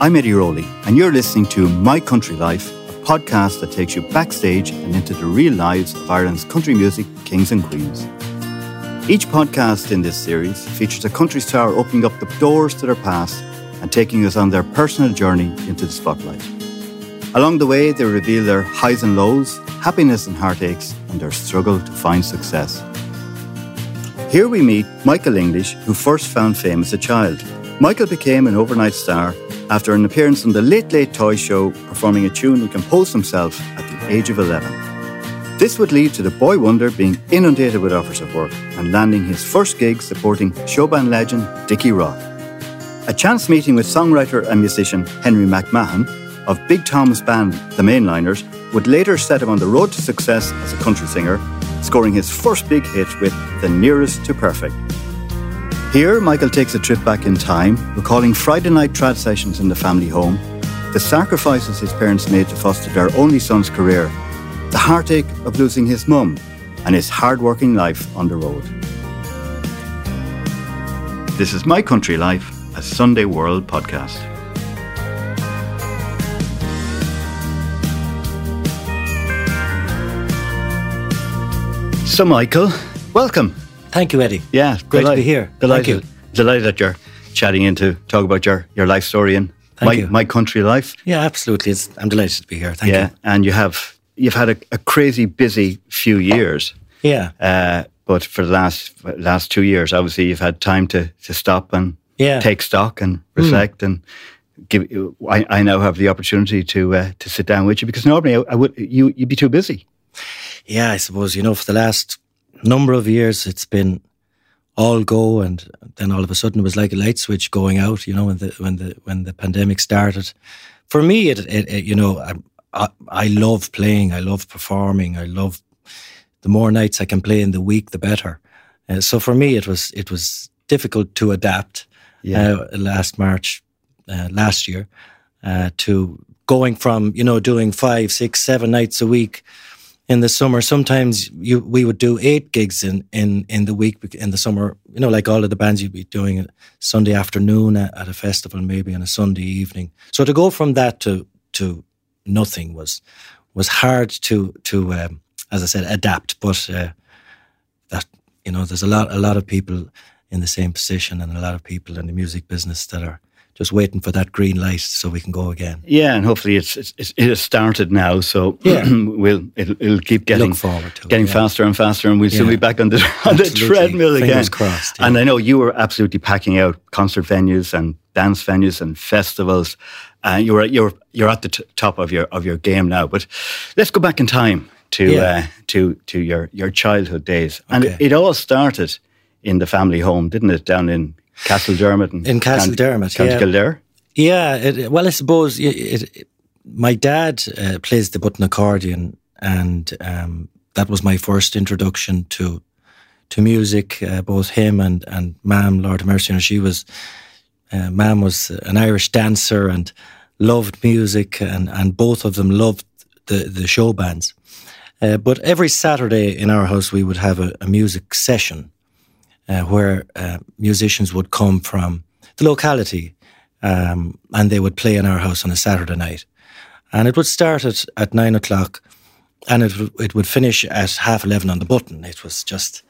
I'm Eddie Rowley, and you're listening to My Country Life, a podcast that takes you backstage and into the real lives of Ireland's country music kings and queens. Each podcast in this series features a country star opening up the doors to their past and taking us on their personal journey into the spotlight. Along the way, they reveal their highs and lows, happiness and heartaches, and their struggle to find success. Here we meet Michael English, who first found fame as a child. Michael became an overnight star after an appearance on the Late Late Toy Show, performing a tune he composed himself at the age of 11. This would lead to the boy wonder being inundated with offers of work and landing his first gig supporting showband legend Dickie Rock. A chance meeting with songwriter and musician Henry McMahon of Big Tom's band The Mainliners would later set him on the road to success as a country singer, scoring his first big hit with The Nearest to Perfect. Here, Michael takes a trip back in time, recalling Friday night trad sessions in the family home, the sacrifices his parents made to foster their only son's career, the heartache of losing his mum, and his hard-working life on the road. This is My Country Life, a Sunday World podcast. So, Michael, welcome. Thank you, Eddie. Yeah, great to be here. Delighted, Thank you. delighted that you're chatting in to talk about your, your life story and Thank my, you. my country life. Yeah, absolutely. It's, I'm delighted to be here. Thank yeah, you. and you have you've had a, a crazy busy few years. Yeah, Uh, but for the last last two years, obviously, you've had time to, to stop and Yeah. Hmm. take stock and reflect and give. I, I now have the opportunity to uh, to sit down with you because normally I, I would you you'd be too busy. yeah. I suppose you know for the last number of years it's been all go, and then all of a sudden it was like a light switch going out. You know, when the when the when the pandemic started. For me, it, it, it you know I, I I love playing. I love performing. I love the more nights I can play in the week, the better. Uh, so for me, it was it was difficult to adapt. Yeah. uh, last March, uh, last year, uh, to going from you know doing five, six, seven nights a week in the summer. Sometimes you we would do eight gigs in in in the week in the summer. You know, like all of the bands, you'd be doing a Sunday afternoon at, at a festival, maybe on a Sunday evening. So to go from that to to nothing was was hard to to um, as I said adapt, but. Uh, that you know there's a lot a lot of people in the same position and a lot of people in the music business that are just waiting for that green light so we can go again. Yeah, and hopefully it's, it's, it's it has started now. So Yeah. we'll it'll, it'll keep getting Look forward to it, getting yeah. faster and faster, and we'll soon be back on the on the treadmill again. Fingers crossed, yeah. And I know you were absolutely packing out concert venues and dance venues and festivals. And you're you're you're at the t- top of your of your game now. But let's go back in time to Yeah. uh, to to your your childhood days, and Okay. it, it all started in the family home, didn't it? Down in Castledermot and In Castledermot, County yeah. Kildare. Yeah, it, well, I suppose it, it, my dad uh, plays the button accordion, and um, that was my first introduction to to music. Uh, both him and and Mam, Lord have mercy, her, she was uh, Mam was an Irish dancer and loved music, and and both of them loved the the show bands. Uh, but every Saturday in our house, we would have a, a music session uh, where uh, musicians would come from the locality um, and they would play in our house on a Saturday night. And it would start at, at nine o'clock and it, would- it would finish at half 11 on the button. It was just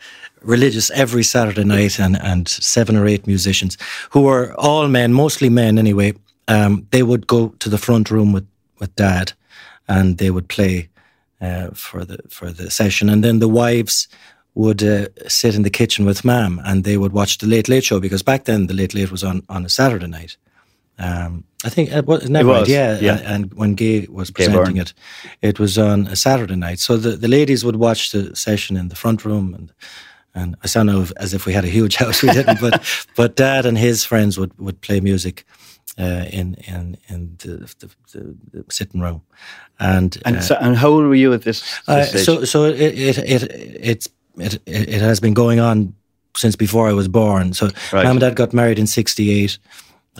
religious every Saturday night and, and seven or eight musicians who were all men, mostly men anyway. Um, they would go to the front room with, with dad and they would play uh, for the for the session, and then the wives would uh, sit in the kitchen with mam, and they would watch the Late Late Show because back then the Late Late was on on a Saturday night. Um, I think it was, never mind, was, yeah, yeah. And, and when Gay was presenting Byrne. it, it was on a Saturday night. So the, the ladies would watch the session in the front room, and and I sound as if we had a huge house. We didn't, but but Dad and his friends would, would play music uh, in in in the, the, the, sitting room, and And uh, so, and how old were you at this, this uh, so so it it it it's it, it has been going on since before I was born. So Right. mom and dad got married in '68.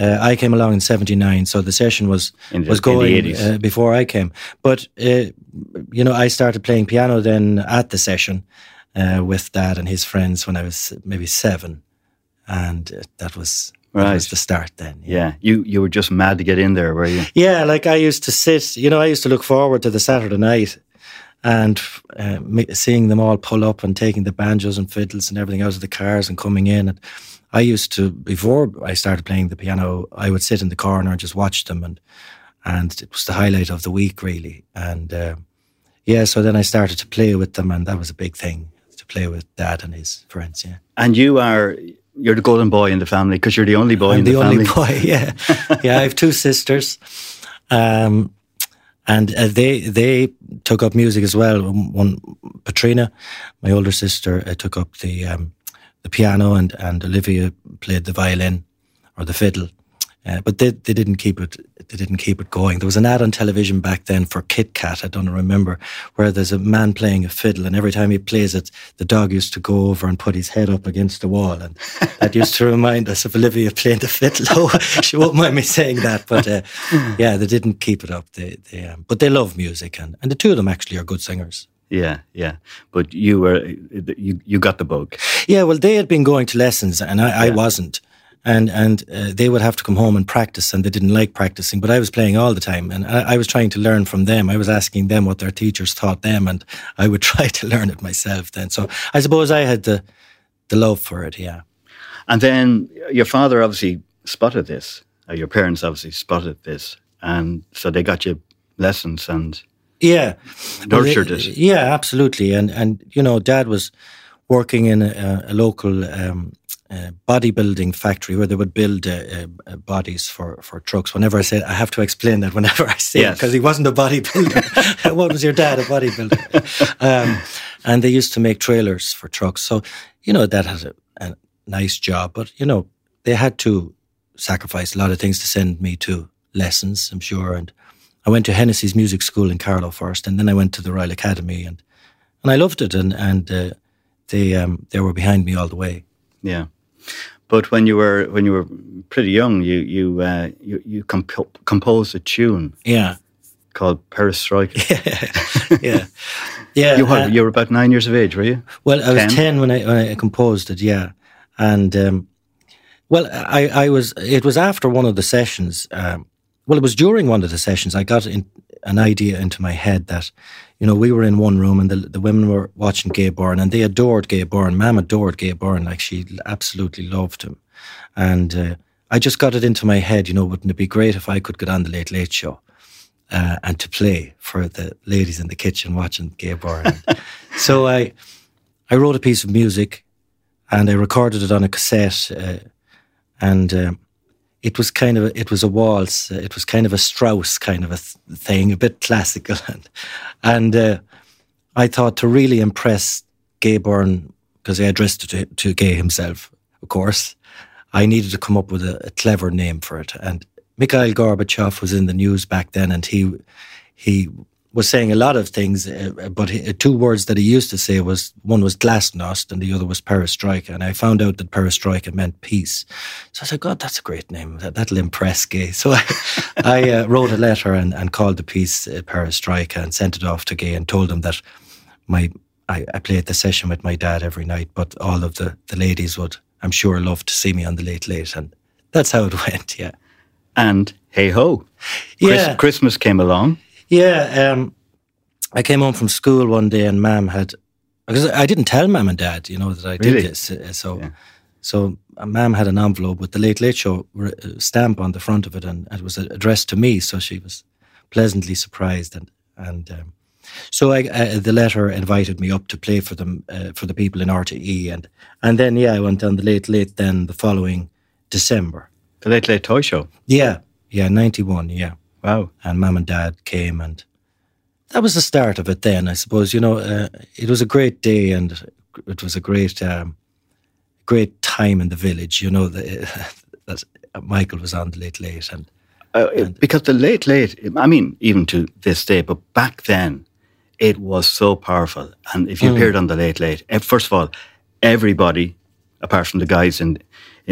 Uh, I came along in '79, so the session was the- was going uh, before I came. But uh, you know, I started playing piano then at the session uh, with dad and his friends when I was maybe seven, and uh, that was That was the start then. Yeah, you you were just mad to get in there, were you? Yeah, like I used to sit, you know, I used to look forward to the Saturday night and uh, seeing them all pull up and taking the banjos and fiddles and everything out of the cars and coming in. And I used to, before I started playing the piano, I would sit in the corner and just watch them. And, and it was the highlight of the week, really. And uh, yeah, so then I started to play with them, and that was a big thing to play with dad and his friends. Yeah. And you are you're the golden boy in the family because you're the only boy I'm in the, the, only family. boy. Yeah, yeah. I have two sisters, um, and uh, they they took up music as well. One Patrina, my older sister, uh, took up the um, the piano, and and Olivia played the violin or the fiddle. Uh, but they, they didn't keep it they didn't keep it going. There was an ad on television back then for Kit Kat, I don't remember, where there's a man playing a fiddle and every time he plays it, the dog used to go over and put his head up against the wall and that used to remind us of Olivia playing the fiddle. Oh, she won't mind me saying that, but uh, yeah, they didn't keep it up. They, they um, but they love music and, and the two of them actually are good singers. Yeah, yeah. But you were you you got the bug. Yeah, well, they had been going to lessons, and I, I wasn't. And and uh, they would have to come home and practice, and they didn't like practicing. But I was playing all the time, and I, I was trying to learn from them. I was asking them what their teachers taught them, and I would try to learn it myself. Then, so I suppose I had the the love for it. Yeah, And then your father obviously spotted this. Or your parents obviously spotted this, and so they got you lessons and yeah, nurtured Well, it. Yeah, absolutely. And and you know, Dad was working in a, a local um, uh, bodybuilding factory where they would build uh, uh, bodies for, for trucks. Whenever I say, I have to explain that whenever I say Yes. because he wasn't a bodybuilder. what was your dad a bodybuilder? um, and they used to make trailers for trucks. So you know, that had a, a nice job, but you know, they had to sacrifice a lot of things to send me to lessons. I'm sure, and I went to Hennessy's music school in Carlow first, and then I went to the Royal Academy, and and I loved it, and and uh, they um, they were behind me all the way. Yeah. But when you were when you were pretty young, you you uh, you, you compo- composed a tune Yeah, called Perestroika. yeah, yeah. You, what, uh, you were about nine years of age, were you? well, I was 10? ten when I when I composed it. Yeah, and um, well, I I was it was after one of the sessions. Um, well, it was during one of the sessions I got in, an idea into my head that, you know, we were in one room and the, the women were watching Gay Byrne and they adored Gay Byrne. Mam adored Gay Byrne, like she absolutely loved him. And uh, I just got it into my head, you know, wouldn't it be great if I could get on the Late Late Show uh, and to play for the ladies in the kitchen watching Gay Byrne. so I, I wrote a piece of music and I recorded it on a cassette uh, and um, it was kind of a, it was a waltz. Uh, it was kind of a Strauss kind of a th- thing, a bit classical, and and uh, I thought to really impress Gay Byrne because I addressed it to, to Gay himself, of course. I needed to come up with a, a clever name for it, and Mikhail Gorbachev was in the news back then, and he he was saying a lot of things, uh, but he, two words that he used to say was one was glasnost and the other was perestroika. And I found out that perestroika meant peace. So I said, God, that's a great name. That, that'll impress Gay. So I, I uh, wrote a letter and, and called the piece uh, perestroika and sent it off to Gay and told him that my I, I played the session with my dad every night, but all of the, the ladies would, I'm sure, love to see me on the late late. And that's how it went, yeah. And hey ho, Yeah. Christmas came along. Yeah, um, I came home from school one day and Mam had because I didn't tell Mam and Dad, you know, that I Really? did this. uh, So, Yeah. so uh, Mam had an envelope with the Late Late Show uh, stamp on the front of it, and it was addressed to me. So she was pleasantly surprised, and and um, so I, uh, the letter invited me up to play for them uh, for the people in RTE, and and then yeah, I went on the Late Late then the following December. The Late Late Toy Show. Yeah, yeah, ninety one, yeah Wow. and mum and dad came and that was the start of it then i suppose you know uh, it was a great day and it was a great um, great time in the village you know the, that michael was on the late late and Uh, it- because the Late Late, I mean, even to this day, but back then, it was so powerful. And if you appeared on the Late Late, eh, first of all, everybody, apart from the guys in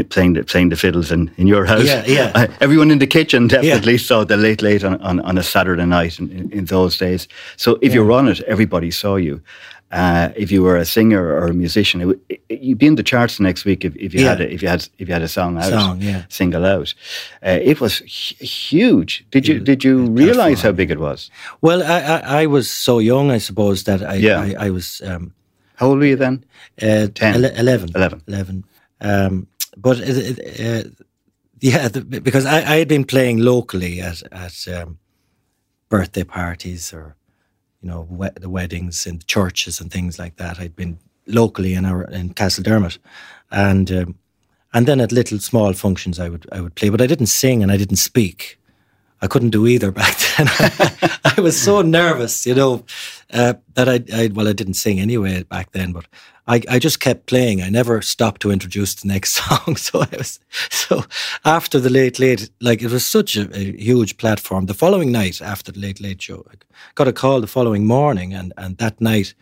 playing the playing the fiddles in, in your house, Yeah, yeah. uh, everyone in the kitchen definitely saw the Late Late on, on, on a Saturday night in, in, in those days. So if you were on it, everybody saw you. uh, if you were a singer or a musician, it, it, you'd be in the charts the next week if, if you Yeah. had a, if you had if you had a song out, Song, yeah. single out. Uh, it was hu- huge. Did you did you realize how big it was? Well, I, I, I was so young, I suppose, that I, Yeah. I, I was um, How old were you then? uh, Ten. ele- 11. 11. 11. Um, but uh, yeah, the, because I, I had been playing locally at, at um, birthday parties or, you know, we- the weddings in churches and things like that. I'd been locally in our in Castledermot, and um, and then at little small functions I would I would play, but I didn't sing and I didn't speak. I couldn't do either back then. I was so nervous, you know, uh, that I, I well I didn't sing anyway back then, but I, I just kept playing. I never stopped to introduce the next song. So I was so after the late late, like it was such a, a huge platform. The following night after the late late show, I got a call the following morning, and and that night.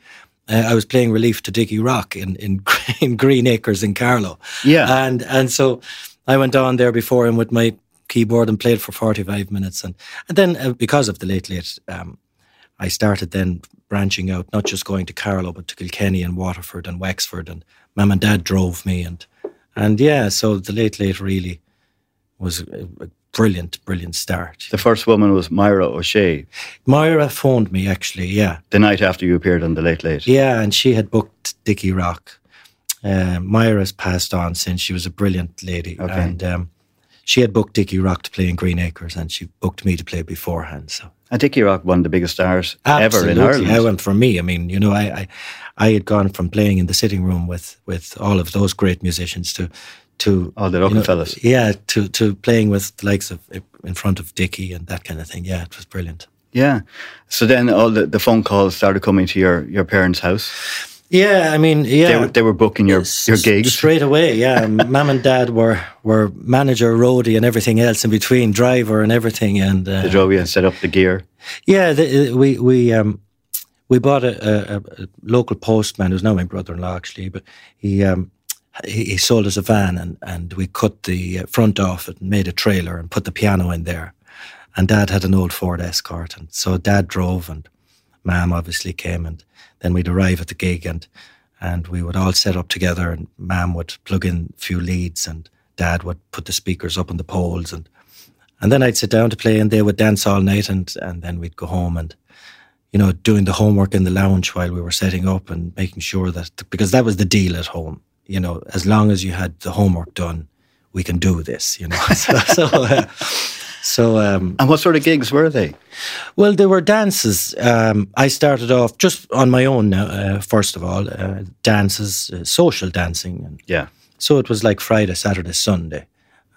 Uh, I was playing relief to Dickie Rock in, in in Green Acres in Carlow, Yeah. and and so I went on there before him with my keyboard and played for 45 minutes. And, and then uh, because of the late, late, um, I started then branching out, not just going to Carlow, but to Kilkenny and Waterford and Wexford. And mum and dad drove me. And, and yeah, so the late, late really was a, a brilliant, brilliant start. The first woman was Myra O'Shea Myra phoned me actually, yeah. the night after you appeared on the Late Late. Yeah, and she had booked Dickie Rock. Uh, Myra's passed on since she was a brilliant lady, Okay. and um, she had booked Dickie Rock to play in Green Acres, and she booked me to play beforehand. So And Dickie Rock, one of the biggest stars ever in Absolutely. Ireland. I went for me. I mean, you know, I, I I had gone from playing in the sitting room with with all of those great musicians to to All the know, fellas. Yeah, to to playing with the likes of in front of Dickie and that kind of thing. Yeah, it was brilliant. Yeah. So then all the, the phone calls started coming to your, your parents' house. Yeah, I mean, yeah. They, were, they were booking your, S- your gigs. straight away. Yeah, mum and dad were were manager, roadie, and everything else in between, driver and everything. And uh, They drove you and set up the gear. yeah, the, we we um we bought a, a, a local postman who's now my brother-in-law actually, but he um he, he sold us a van and and we cut the uh, front off it and made a trailer and put the piano in there. And dad had an old Ford Escort, and so dad drove and Mam obviously came, and then we'd arrive at the gig, and and we would all set up together, and Mam would plug in a few leads, and Dad would put the speakers up on the poles, and and then I'd sit down to play, and they would dance all night, and and then we'd go home, and you know, doing the homework in the lounge while we were setting up, and making sure that because that was the deal at home, you know, as long as you had the homework done, we can do this, you know. so so, uh, so um, And what sort of gigs were they? well, there were dances. Um, I started off just on my own now, uh, first of all, uh, dances, uh, social dancing. And Yeah. so it was like Friday, Saturday, Sunday.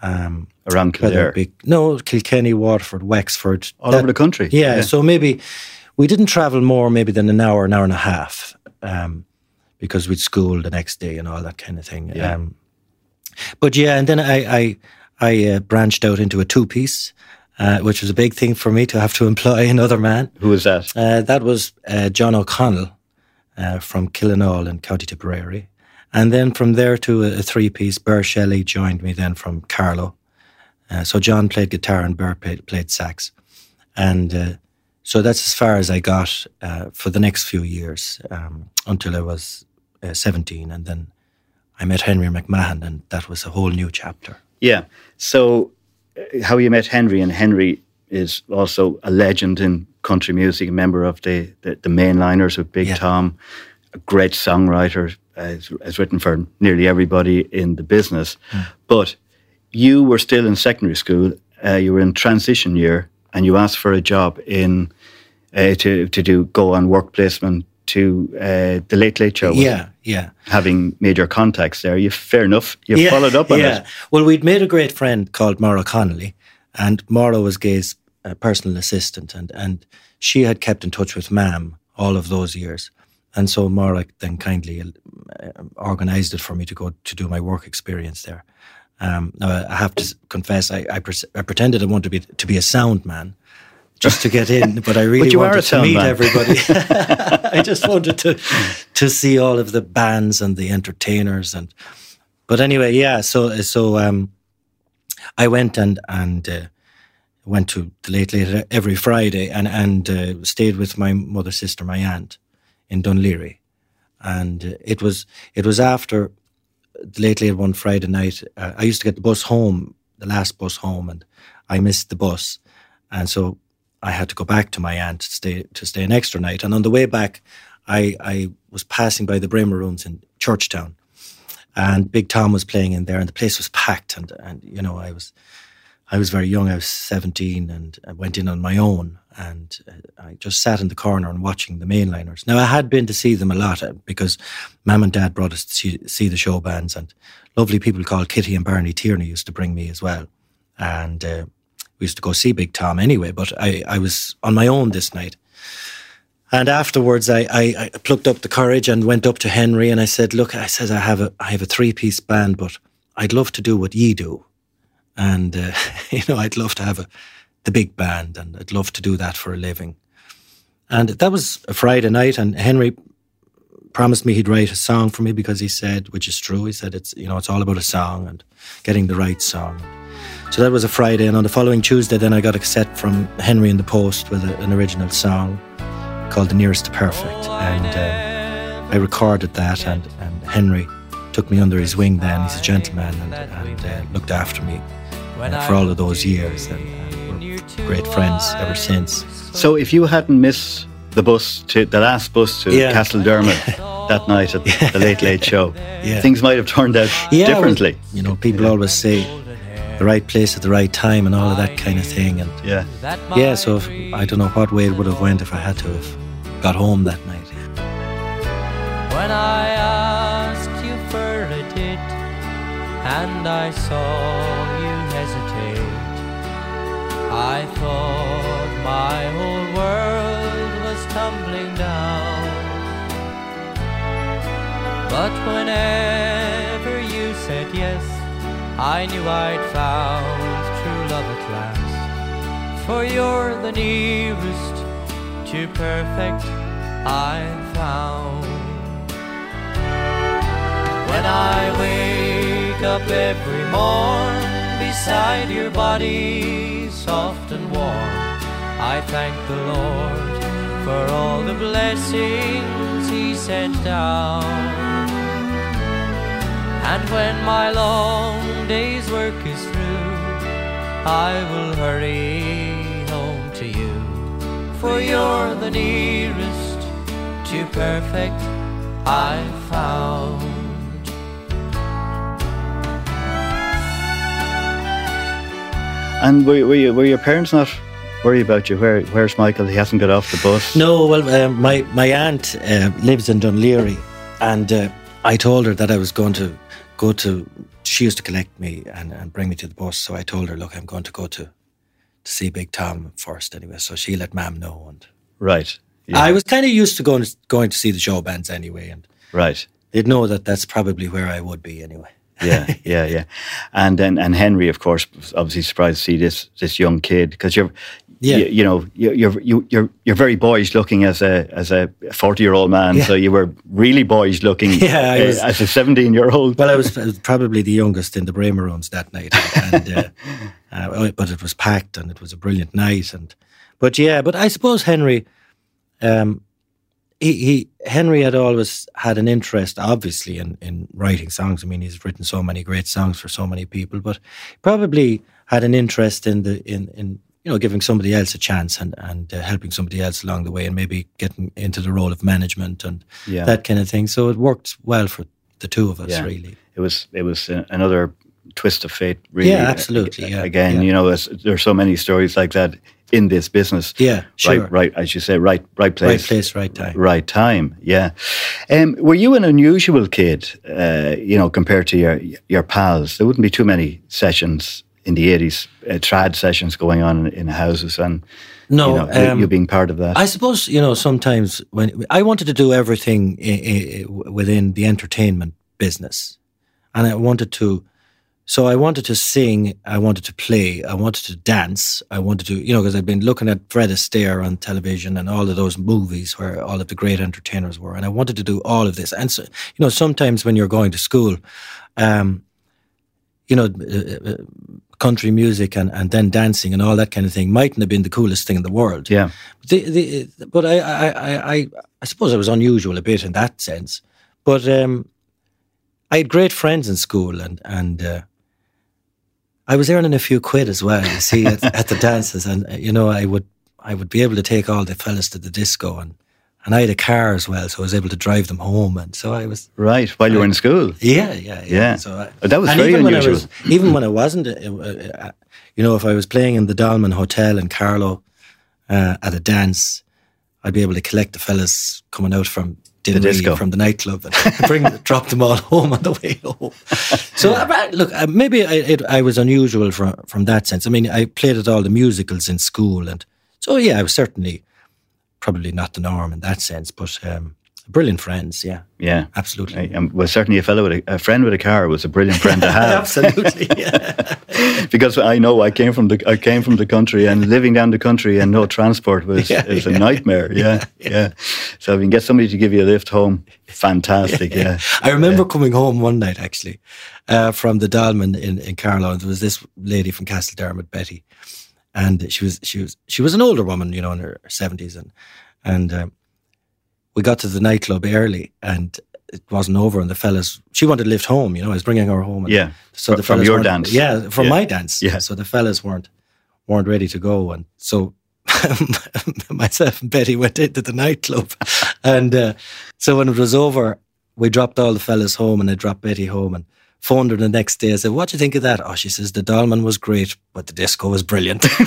Um, Around Kildare. be, no, Kilkenny, Waterford, Wexford. All that- over the country. Yeah, so maybe we didn't travel more maybe than an hour, an hour and a half, um, because we'd school the next day and all that kind of thing. Yeah. Um, but yeah, and then I I, I uh, branched out into a two piece, uh, which was a big thing for me to have to employ another man. Who was that? Uh, that was uh, John O'Connell uh, from Killenaule in County Tipperary. And then from there to a, a three piece, Burr Shelley joined me then from Carlow. Uh, so John played guitar and Burr played, played sax. And uh, so that's as far as I got uh, for the next few years um, until I was uh, 17. And then I met Henry McMahon, and that was a whole new chapter. Yeah. So, how you met Henry, and Henry is also a legend in country music, a member of the, the, the mainliners with Big Yeah. Tom, a great songwriter, has, has written for nearly everybody in the business. But you were still in secondary school, uh, you were in transition year, and you asked for a job in uh, to, to do go on work placement to uh, the Late Late Show. Yeah, yeah. Having made your contacts there, you fair enough. You followed up on yeah. it. Well, we'd made a great friend called Maura Connolly, and Maura was Gay's uh, personal assistant, and and she had kept in touch with Mam all of those years, and so Maura then kindly uh, organised it for me to go to do my work experience there. Um, now, I have to confess, I, I, pres- I pretended I wanted to be to be a sound man. Just to get in, but I really are wanted to meet man. everybody. I just wanted to to see all of the bands and the entertainers and but anyway, yeah. So so um, I went and and uh, went to the late late every Friday and and uh, stayed with my mother, sister, my aunt in Dún Laoghaire, and it was it was after late late one Friday night. Uh, I used to get the bus home, the last bus home, and I missed the bus, and so I had to go back to my aunt to stay to stay an extra night. And on the way back, I I was passing by the Braemar Rooms in Churchtown, and Big Tom was playing in there, and the place was packed. And and you know, I was I was very young. I was seventeen, and I went in on my own, and uh, I just sat in the corner and watching the mainliners. Now I had been to see them a lot uh, because Mum and Dad brought us to see the show bands, and lovely people called Kitty and Barney Tierney used to bring me as well, and uh, we used to go see Big Tom anyway. But I I was on my own this night. And afterwards, I, I, I, plucked up the courage and went up to Henry and I said, "Look, I said I have a I have a three piece band, but I'd love to do what ye do, and uh, you know I'd love to have a the big band, and I'd love to do that for a living." And that was a Friday night, and Henry promised me he'd write a song for me because he said, which is true, he said it's you know it's all about a song and getting the right song. So that was a Friday, and on the following Tuesday, then I got a cassette from Henry in the post with a, an original song called The Nearest to Perfect. And uh, I recorded that, and, and Henry took me under his wing then. He's a gentleman and, and uh, looked after me uh, for all of those years. And, and we're great friends ever since. So if you hadn't missed the bus to the last bus to yeah. Castledermot that night at the Late Late Show, yeah. things might have turned out differently. Was, you know, people always say the right place at the right time and all of that kind of thing. And yeah, yeah. So if, I don't know what way it would have went if I had to have got home that night. When I asked you for a date and I saw you hesitate, I thought my whole world was tumbling down. But whenever you said yes, I knew I'd found true love at last. For you're the nearest to perfect I've found. When I wake up every morn beside your body soft and warm, I thank the Lord for all the blessings He sent down. And when my long day's work is through, I will hurry home to you, for you're the nearest to perfect I've found. And were, were, you, were your parents not worried about you? Where, where's Michael? He hasn't got off the bus. No, well, um, my my aunt uh, lives in Dún Laoghaire, and uh, I told her that I was going to go to. She used to collect me and, and bring me to the bus. So I told her, look, I'm going to go to to see Big Tom first anyway. So she let Mam know. And right, yeah. I was kind of used to going to, going to see the show bands anyway, and right, they'd know that that's probably where I would be anyway. yeah, yeah, yeah, and then and Henry, of course, was obviously surprised to see this this young kid because you're yeah. You, you, know, you're you, you're you're very boyish looking as a as a forty year old man. Yeah. So you were really boyish looking yeah, uh, was, as a seventeen year old. Well, I was, I was, probably the youngest in the Braemar that night, and, uh, uh, but it was packed and it was a brilliant night. And but yeah, but I suppose Henry, um, he, he Henry had always had an interest, obviously, in in writing songs. I mean, he's written so many great songs for so many people, but probably had an interest in the in in you know, giving somebody else a chance and and uh, helping somebody else along the way, and maybe getting into the role of management and yeah. that kind of thing. So it worked well for the two of us, yeah. really. It was it was another twist of fate, really. Yeah, absolutely. Yeah, Again, you know, there's so many stories like that in this business. Yeah, sure. Right, right. As you say, right, right place, right place, right time, right time. Yeah. Um, were you an unusual kid? Uh, you know, compared to your your pals, there wouldn't be too many sessions in the 80s uh, trad sessions going on in, in houses and no, you, know, um, you being part of that. I suppose you know sometimes when I wanted to do everything I- I- within the entertainment business, and I wanted to, so I wanted to sing, I wanted to play, I wanted to dance, I wanted to, you know, because I'd been looking at Fred Astaire on television and all of those movies where all of the great entertainers were, and I wanted to do all of this. And so, you know, sometimes when you're going to school, um, you know, uh, uh, country music and, and then dancing and all that kind of thing mightn't have been the coolest thing in the world. Yeah. But, the, the, but I, I, I, I, I suppose I was unusual a bit in that sense. but um, I had great friends in school, and and uh, I was earning a few quid as well. You see, at, at the dances, and uh, you know, I would I would be able to take all the fellas to the disco, and and I had a car as well, so I was able to drive them home, and so I was right while you were in school. Yeah, yeah, yeah. Yeah. So I, Oh, that was very even When I unusual. was, even when I wasn't, uh, uh, you know, if I was playing in the Dolmen Hotel in Carlow uh, at a dance, I'd be able to collect the fellas coming out from the disco. From the nightclub and bring drop them all home on the way home. So uh, look, maybe I, it, I was unusual from from that sense. I mean, I played at all the musicals in school, and so yeah, I was certainly probably not the norm in that sense, but um, brilliant friends. Yeah, Yeah, absolutely. I, um, well, certainly a fellow with a, a friend with a car was a brilliant friend to have. Absolutely, yeah. because I know I came from the I came from the country and living down the country and no transport was Yeah, is a nightmare. Yeah, yeah, So if you can get somebody to give you a lift home, fantastic. Yeah, I remember coming home one night actually uh, from the Dolmen in, in Carlow, there was this lady from Castledermot, Betty, and she was she was she was an older woman, you know, in her seventies, and and um, we got to the nightclub early, and it wasn't over, and the fellas she wanted to lift home, you know, I was bringing her home, and Yeah, So the from your dance. yeah, from Yeah. my dance, Yeah. So the fellas weren't weren't ready to go, and so. myself and Betty went into the nightclub, and uh, so when it was over, we dropped all the fellas home, and I dropped Betty home, and phoned her the next day. I said, "What do you think of that?" Oh, she says the Dolmen was great, but the disco was brilliant.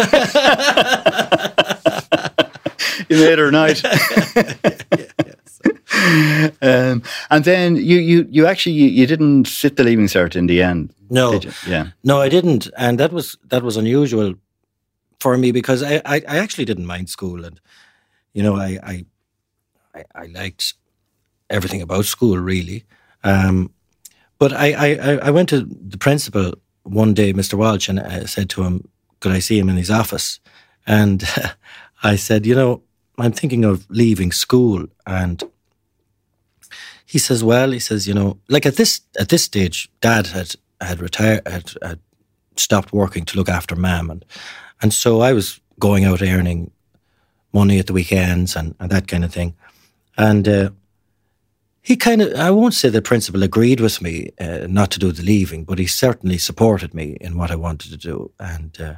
you made her night. um, and then you you you actually you, you didn't sit the leaving cert in the end. No. did you? Yeah. no, I didn't, and that was that was unusual for me because I, I, I actually didn't mind school, and you know, I I I, I liked everything about school really. Um, but I, I, I- went to the principal one day, Mr. Walsh, and I said to him, could I see him in his office? And I said, you know, I'm thinking of leaving school. And he says, well, he says, you know, like at this at this stage, Dad had had retired, had, had stopped working to look after Mam, and and so I was going out earning money at the weekends and, and that kind of thing. And uh, he kind of, I won't say the principal agreed with me uh, not to do the leaving, but he certainly supported me in what I wanted to do. And uh,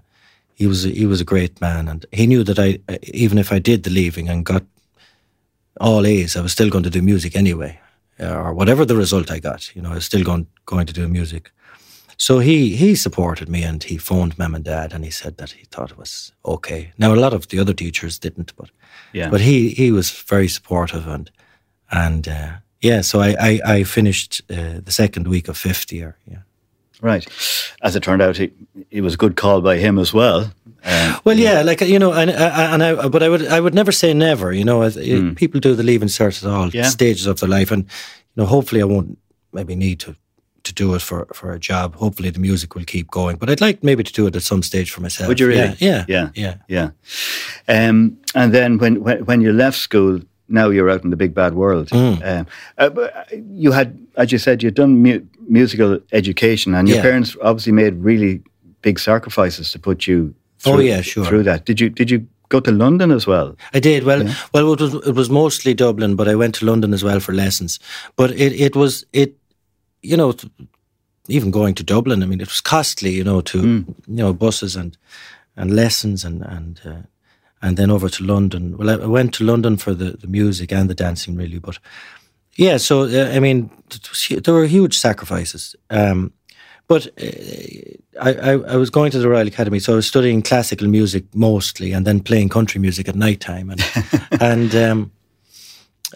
he was a, he was a great man, and he knew that I uh, even if I did the leaving and got all A's, I was still going to do music anyway, uh, or whatever the result I got. You know, I was still going going to do music. So he he supported me, and he phoned mum and dad, and he said that he thought it was okay. Now a lot of the other teachers didn't, but Yeah. but he he was very supportive and and uh, yeah. So I I, I finished uh, the second week of fifth year. Yeah. Right. As it turned out, it, it was a good call by him as well. Um, Well, yeah, like you know, and and I, but I would I would never say never. You know, as, people do the leaving cert at all. Yeah. stages of their life, and you know, hopefully, I won't maybe need to to do it for for a job. Hopefully, the music will keep going. But I'd like maybe to do it at some stage for myself. Would you really? Yeah, yeah, Yeah. yeah. Yeah. Um, and then when, when when you left school, now you're out in the big bad world. Mm. Um, uh, you had, as you said, you'd done mu- musical education, and your Yeah. parents obviously made really big sacrifices to put you. Oh, Through, yeah, sure. Through that, did you did you go to London as well? I did well. Well, it was it was mostly Dublin, but I went to London as well for lessons. But it it was it, you know, even going to Dublin. I mean, it was costly, you know, to you know buses and and lessons and and uh, and then over to London. Well, I, I went to London for the the music and the dancing, really. But yeah, so uh, I mean, there were huge sacrifices. Um, but uh, I, I, I was going to the Royal Academy, so I was studying classical music mostly, and then playing country music at night time, and and um,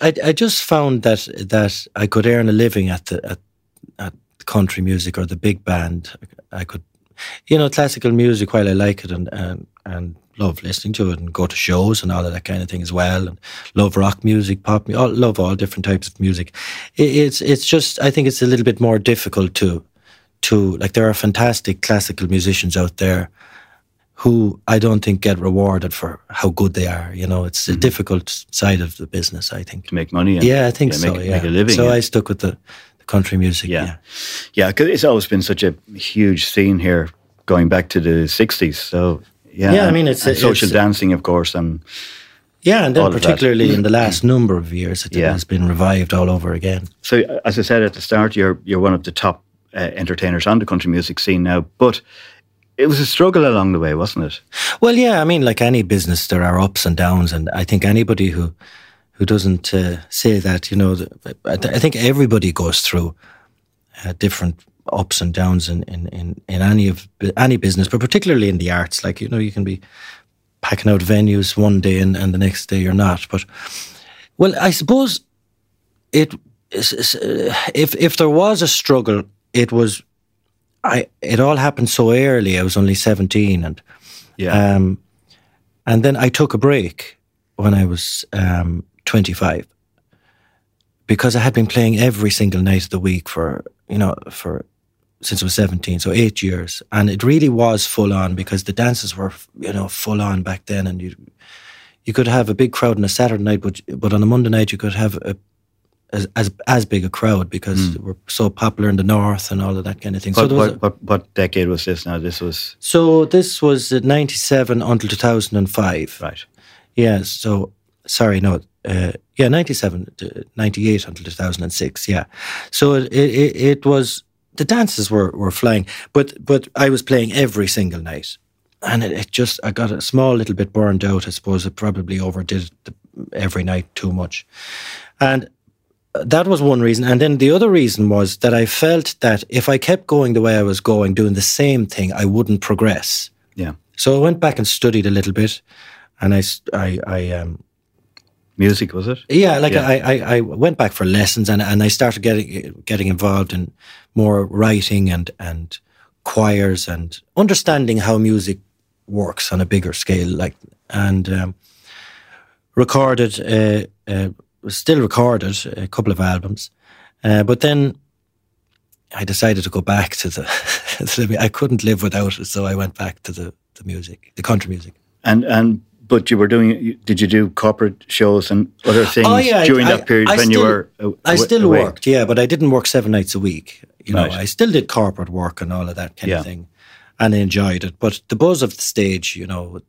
I, I just found that that I could earn a living at the at, at country music or the big band. I could, you know, classical music while I like it and and, and love listening to it and go to shows and all of that kind of thing as well, and love rock music, pop, mu- all, love all different types of music. It, it's it's just I think it's a little bit more difficult to to like there are fantastic classical musicians out there who I don't think get rewarded for how good they are. You know, it's a mm-hmm. difficult side of the business. I think. to make money. And, Yeah, I think so. Make, yeah. make a living. So yeah. I stuck with the country music. Yeah. Yeah. Yeah, 'cause it's always been such a huge scene here, going back to the '60s. So yeah, Yeah, I mean, it's- social it's- dancing, of course, and Yeah, and then particularly in the last number of years, it Yeah. has been revived all over again. So, uh, as I said at the start, you're you're one of the top uh, entertainers on the country music scene now. But it was a struggle along the way, wasn't it? Well, yeah, I mean, like any business, there are ups and downs, and I think anybody who who doesn't uh, say that, you know, I, th- I think everybody goes through uh, different ups and downs in, in, in, in any of any business, but particularly in the arts. Like you know, you can be packing out venues one day and, and the next day you're not. But well, I suppose it uh, if if there was a struggle, it was. I it all happened so early. I was only seventeen, and Yeah. um, and then I took a break when I was um, 25 because I had been playing every single night of the week for, you know, for since I was 17, so eight years. And it really was full on because the dances were, you know, full on back then. And you you could have a big crowd on a Saturday night, but but on a Monday night you could have a, as, as as big a crowd because we're so popular in the north and all of that kind of thing. so What, was what, what, what decade was this now? This was so this was uh, 97 until 2005. right. Yeah, so sorry, no, uh, yeah, 97 to 98 until 2006. Yeah. So it, it, it was, the dances were, were flying, but, but I was playing every single night. And it, it just, I got a small little bit burned out. I suppose it probably overdid the, every night too much. And that was one reason. And then the other reason was that I felt that if I kept going the way I was going, doing the same thing, I wouldn't progress. Yeah. So I went back and studied a little bit, and I I um, Music, was it? yeah, like Yeah. I, I, I went back for lessons, and, and I started getting getting involved in more writing and and choirs and understanding how music works on a bigger scale, like and um, recorded, uh, uh, still recorded a couple of albums, uh, but then I decided to go back to the, to the. I couldn't live without it, so I went back to the the music, the country music. And and but you were doing. Did you do corporate shows and other things Oh, yeah, during I- that period I when you still- were? a- I still away? worked, yeah, but I didn't work seven nights a week. You know, Right. I still did corporate work and all of that kind Yeah. of thing, and I enjoyed it. But the buzz of the stage, you know,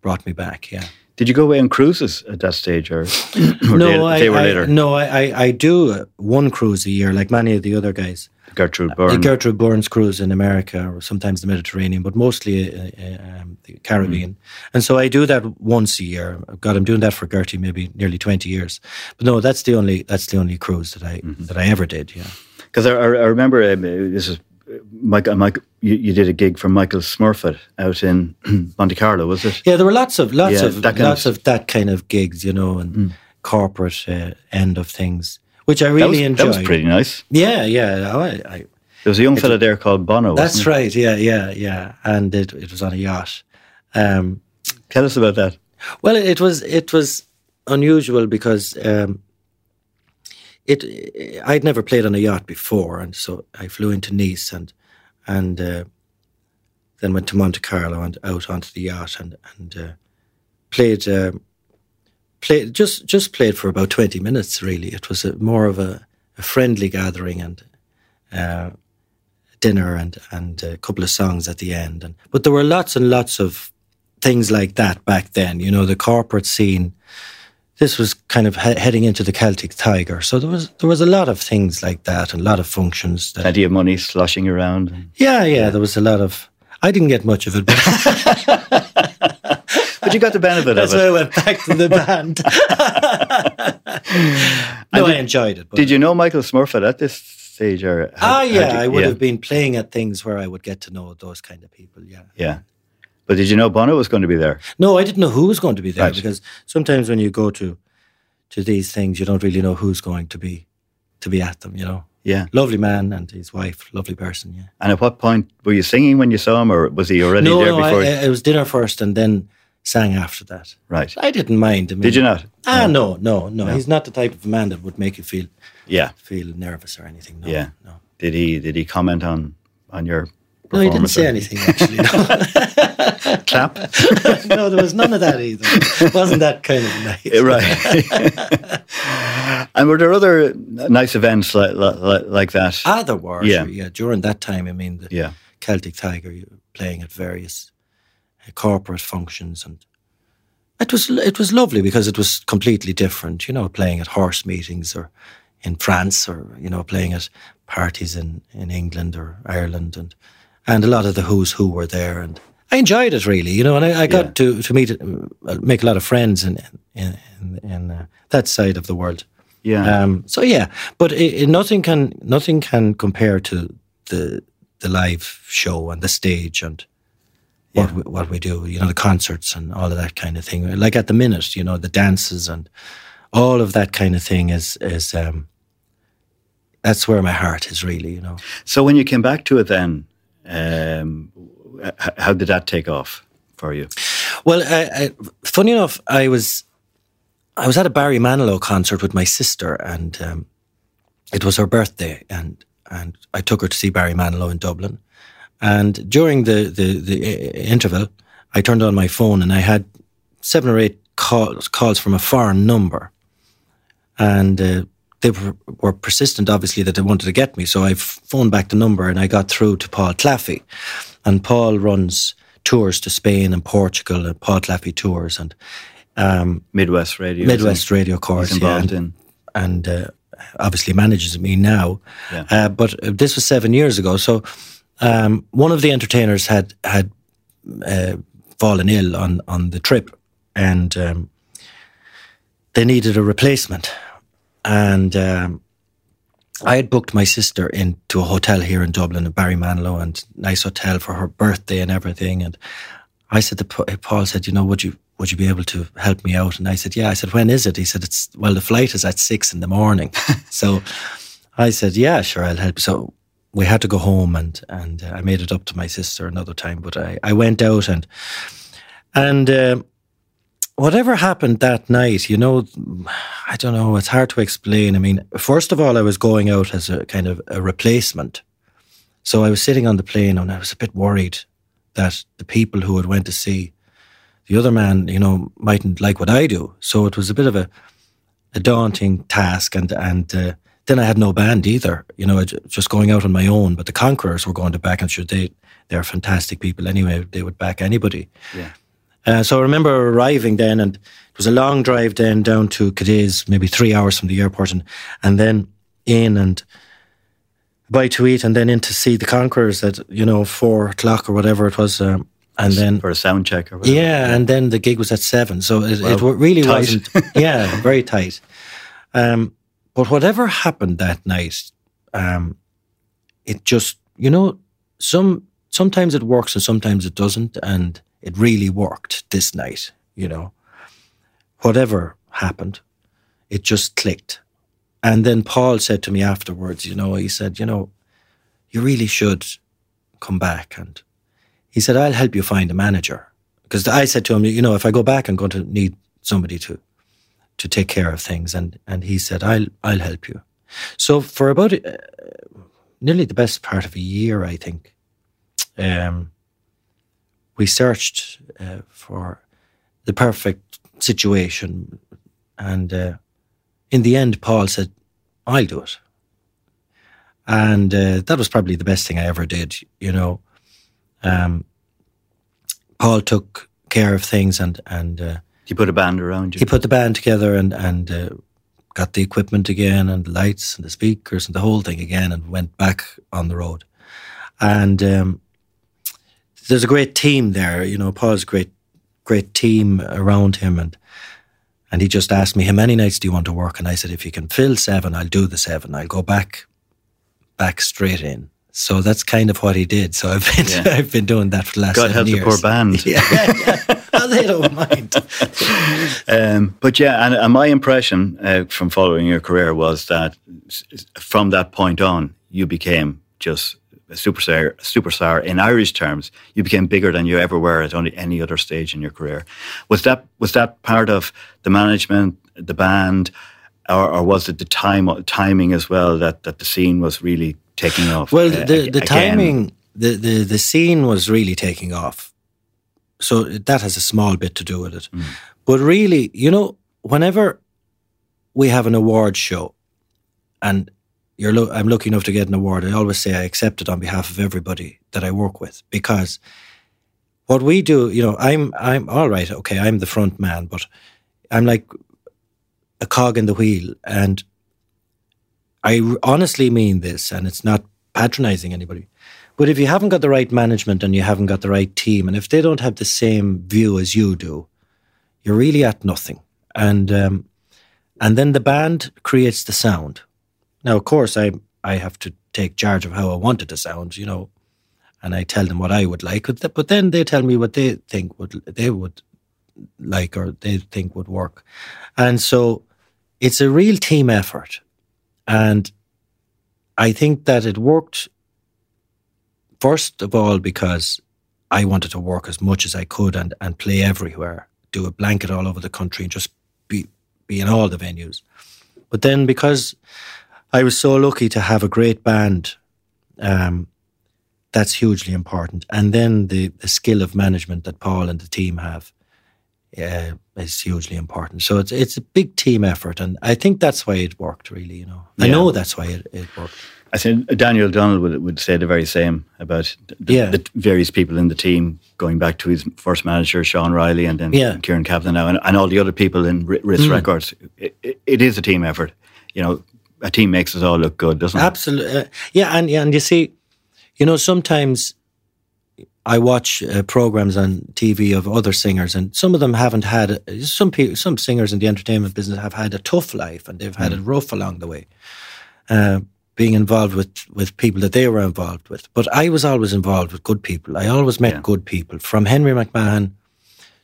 brought me back. Yeah. Did you go away on cruises at that stage, or, or they, no, I, they were I- later? no, I, I, I do uh, one cruise a year, like many of the other guys. Gertrude The Gertrude Byrne cruise in America, or sometimes the Mediterranean, but mostly uh, uh, um, the Caribbean. Mm. And so I do that once a year. God, I'm doing that for Gertie maybe nearly twenty years. But no, that's the only that's the only cruise that I Mm-hmm. that I ever did. Yeah. Because I, I remember um, this is Mike, Michael you, you did a gig for Michael Smurfit out in Monte Carlo, was it? Yeah, there were lots of lots Yeah, of lots of- of, that kind of gigs, you know, and corporate uh, end of things, which I That really was, enjoyed. that was pretty nice. Yeah, yeah. I, I, There was a young fella there called Bono. that's right. Yeah, yeah, yeah. And it it was on a yacht. Um. Tell us about that. Well, it was it was unusual because um, it I'd never played on a yacht before, and so I flew into Nice and and uh, then went to Monte Carlo and out onto the yacht and and uh, played um played just just played for about twenty minutes. Really, it was a, more of a, a friendly gathering and. Uh, dinner and and a couple of songs at the end and but there were lots and lots of things like that back then. You know, the corporate scene. This was kind of he- heading into the Celtic Tiger, so there was there was a lot of things like that and a lot of functions. That, Plenty of money sloshing around. yeah, yeah, there was a lot of. I didn't get much of it, but But you got the benefit that's of why it. I went back to the band. no, I enjoyed it. Did you know Michael Smurfit at this stage? Or Ah, yeah, you- I would yeah, have been playing at things where I would get to know those kind of people. Yeah. Yeah. But did you know Bono was going to be there? No, I didn't know who was going to be there Right. because sometimes when you go to to these things, you don't really know who's going to be to be at them. You know, Yeah. lovely man and his wife, lovely person. Yeah. And at what point were you singing when you saw him, or was he already no, there no, before? I- it was dinner first and then sang after that. right. I didn't mind. I mean, Did you not? Ah, no, no, no, He's not the type of man that would make you feel Yeah. feel nervous or anything. No, Yeah. no. Did he? Did he comment on on your? No, he didn't say anything actually. No. Clap. no, there was none of that either. It wasn't that kind of night. right. and were there other nice events like like, like that? Ah, there were. Yeah. yeah. During that time, I mean, the yeah. Celtic Tiger playing at various corporate functions and It was it was lovely because it was completely different. You know, playing at horse meetings or in France, or you know, playing at parties in, in England or Ireland, and and a lot of the who's who were there, and I enjoyed it really. You know, and I, I got Yeah. to to meet uh, make a lot of friends in in in, in uh, that side of the world. Yeah. Um, so yeah, but it, it, nothing can nothing can compare to the the live show and the stage and what we, what we do. You know, the concerts and all of that kind of thing. Like at the minute, you know, the dances and all of that kind of thing is is um, that's where my heart is really. You know. so when you came back to it, then um, how did that take off for you? Well, I, I, funny enough, I was I was at a Barry Manilow concert with my sister, and um, it was her birthday, and and I took her to see Barry Manilow in Dublin. And during the the, the uh, interval, I turned on my phone, and I had seven or eight calls calls from a foreign number, and. Uh, they were, were persistent, obviously, that they wanted to get me. So I phoned back the number and I got through to Paul Claffey. And Paul runs tours to Spain and Portugal and Paul Claffey tours and um, Midwest Radio. Midwest Radio Course. He's yeah, involved and, in. and uh, obviously manages me now. Yeah. Uh, but uh, this was seven years ago. So um, one of the entertainers had had uh, fallen ill on, on the trip and um, they needed a replacement. And um, I had booked my sister into a hotel here in Dublin, at Barry Manilow, and nice hotel for her birthday and everything. And I said to Paul, said, you know, would you would you be able to help me out? And I said, yeah. I said, when is it? He said, it's well, the flight is at six in the morning. so I said, yeah, sure, I'll help. So we had to go home, and and uh, I made it up to my sister another time. But I I went out and and. Uh, whatever happened that night, you know, I don't know, it's hard to explain. I mean, first of all, I was going out as a kind of a replacement. So I was sitting on the plane and I was a bit worried that the people who had went to see the other man, you know, mightn't like what I do. So it was a bit of a, a daunting task. And, and uh, then I had no band either, you know, just going out on my own. But the Conquerors were going to back and sure they, they're fantastic people anyway. They would back anybody. Yeah. Uh, so I remember arriving then, and it was a long drive then down to Cadiz, maybe three hours from the airport, and, and then in and buy to eat, and then in to see the Conquerors at you know four o'clock or whatever it was, um, and then for a sound check or whatever. yeah, and then the gig was at seven, so it, it really Tight. wasn't. Yeah, very tight. Um, but whatever happened that night, um, it just you know some sometimes it works and sometimes it doesn't, and it really worked this night. You know, whatever happened, it just clicked. And then Paul said to me afterwards, you know, he said, you know, you really should come back and he said, I'll help you find a manager. Because I said to him, you know, if I go back, I'm going to need somebody to to take care of things. And and he said, I'll I'll help you. So for about uh, nearly the best part of a year, I think, um, we searched uh, for the perfect situation. And uh, in the end, Paul said, I'll do it. And uh, that was probably the best thing I ever did, you know. Um, Paul took care of things and, and uh, You put a band around you. he put the band together and, and uh, got the equipment again and the lights and the speakers and the whole thing again and went back on the road. And um, there's a great team there, you know, Paul's great, great team around him. And, and he just asked me, how many nights do you want to work? And I said, if you can fill seven, I'll do the seven. I'll go back, back straight in. So that's kind of what he did. So I've been, Yeah. I've been doing that for the last God help the years. poor band. Yeah, yeah. They don't mind. Um, but yeah, and, and my impression uh, from following your career was that from that point on, you became just a superstar. Superstar in Irish terms, you became bigger than you ever were at only any other stage in your career. Was that was that part of the management, the band, or, or was it the time timing as well that, that the scene was really taking off? Well, uh, the the again? timing, the, the the scene was really taking off. So that has a small bit to do with it. But really, you know, whenever we have an award show, and you're lo- I'm lucky enough to get an award, I always say I accept it on behalf of everybody that I work with because what we do, you know, I'm I'm all right. Okay, I'm the front man, but I'm like a cog in the wheel, and I honestly mean this, and it's not patronizing anybody. But if you haven't got the right management and you haven't got the right team, and if they don't have the same view as you do, you're really at nothing. And um, and then the band creates the sound. Now, of course, I I have to take charge of how I want it to sound, you know, and I tell them what I would like. But then they tell me what they think would they would like or they think would work, and so it's a real team effort, and I think that it worked first of all because I wanted to work as much as I could and and play everywhere, do a blanket all over the country, and just be be in all the venues. But then because I was so lucky to have a great band, um, that's hugely important. And then the, the skill of management that Paul and the team have uh, is hugely important. So it's it's a big team effort, and I think that's why it worked. Really, you know, I know that's why it, it worked. I think Daniel O'Donnell would, would say the very same about the, Yeah. the various people in the team, going back to his first manager, Sean Reilly, and then Yeah. Mm. Kieran Kaplan now, and, and all the other people in Risk Ritz Records. It, it, it is a team effort. You know, a team makes us all look good, doesn't it? Absolutely, uh, yeah, and yeah, and you see, you know, sometimes I watch uh, programs on TV of other singers, and some of them haven't had some people, some singers in the entertainment business have had a tough life, and they've had it rough along the way, uh, being involved with with people that they were involved with. But I was always involved with good people. I always met Yeah. good people, from Henry McMahon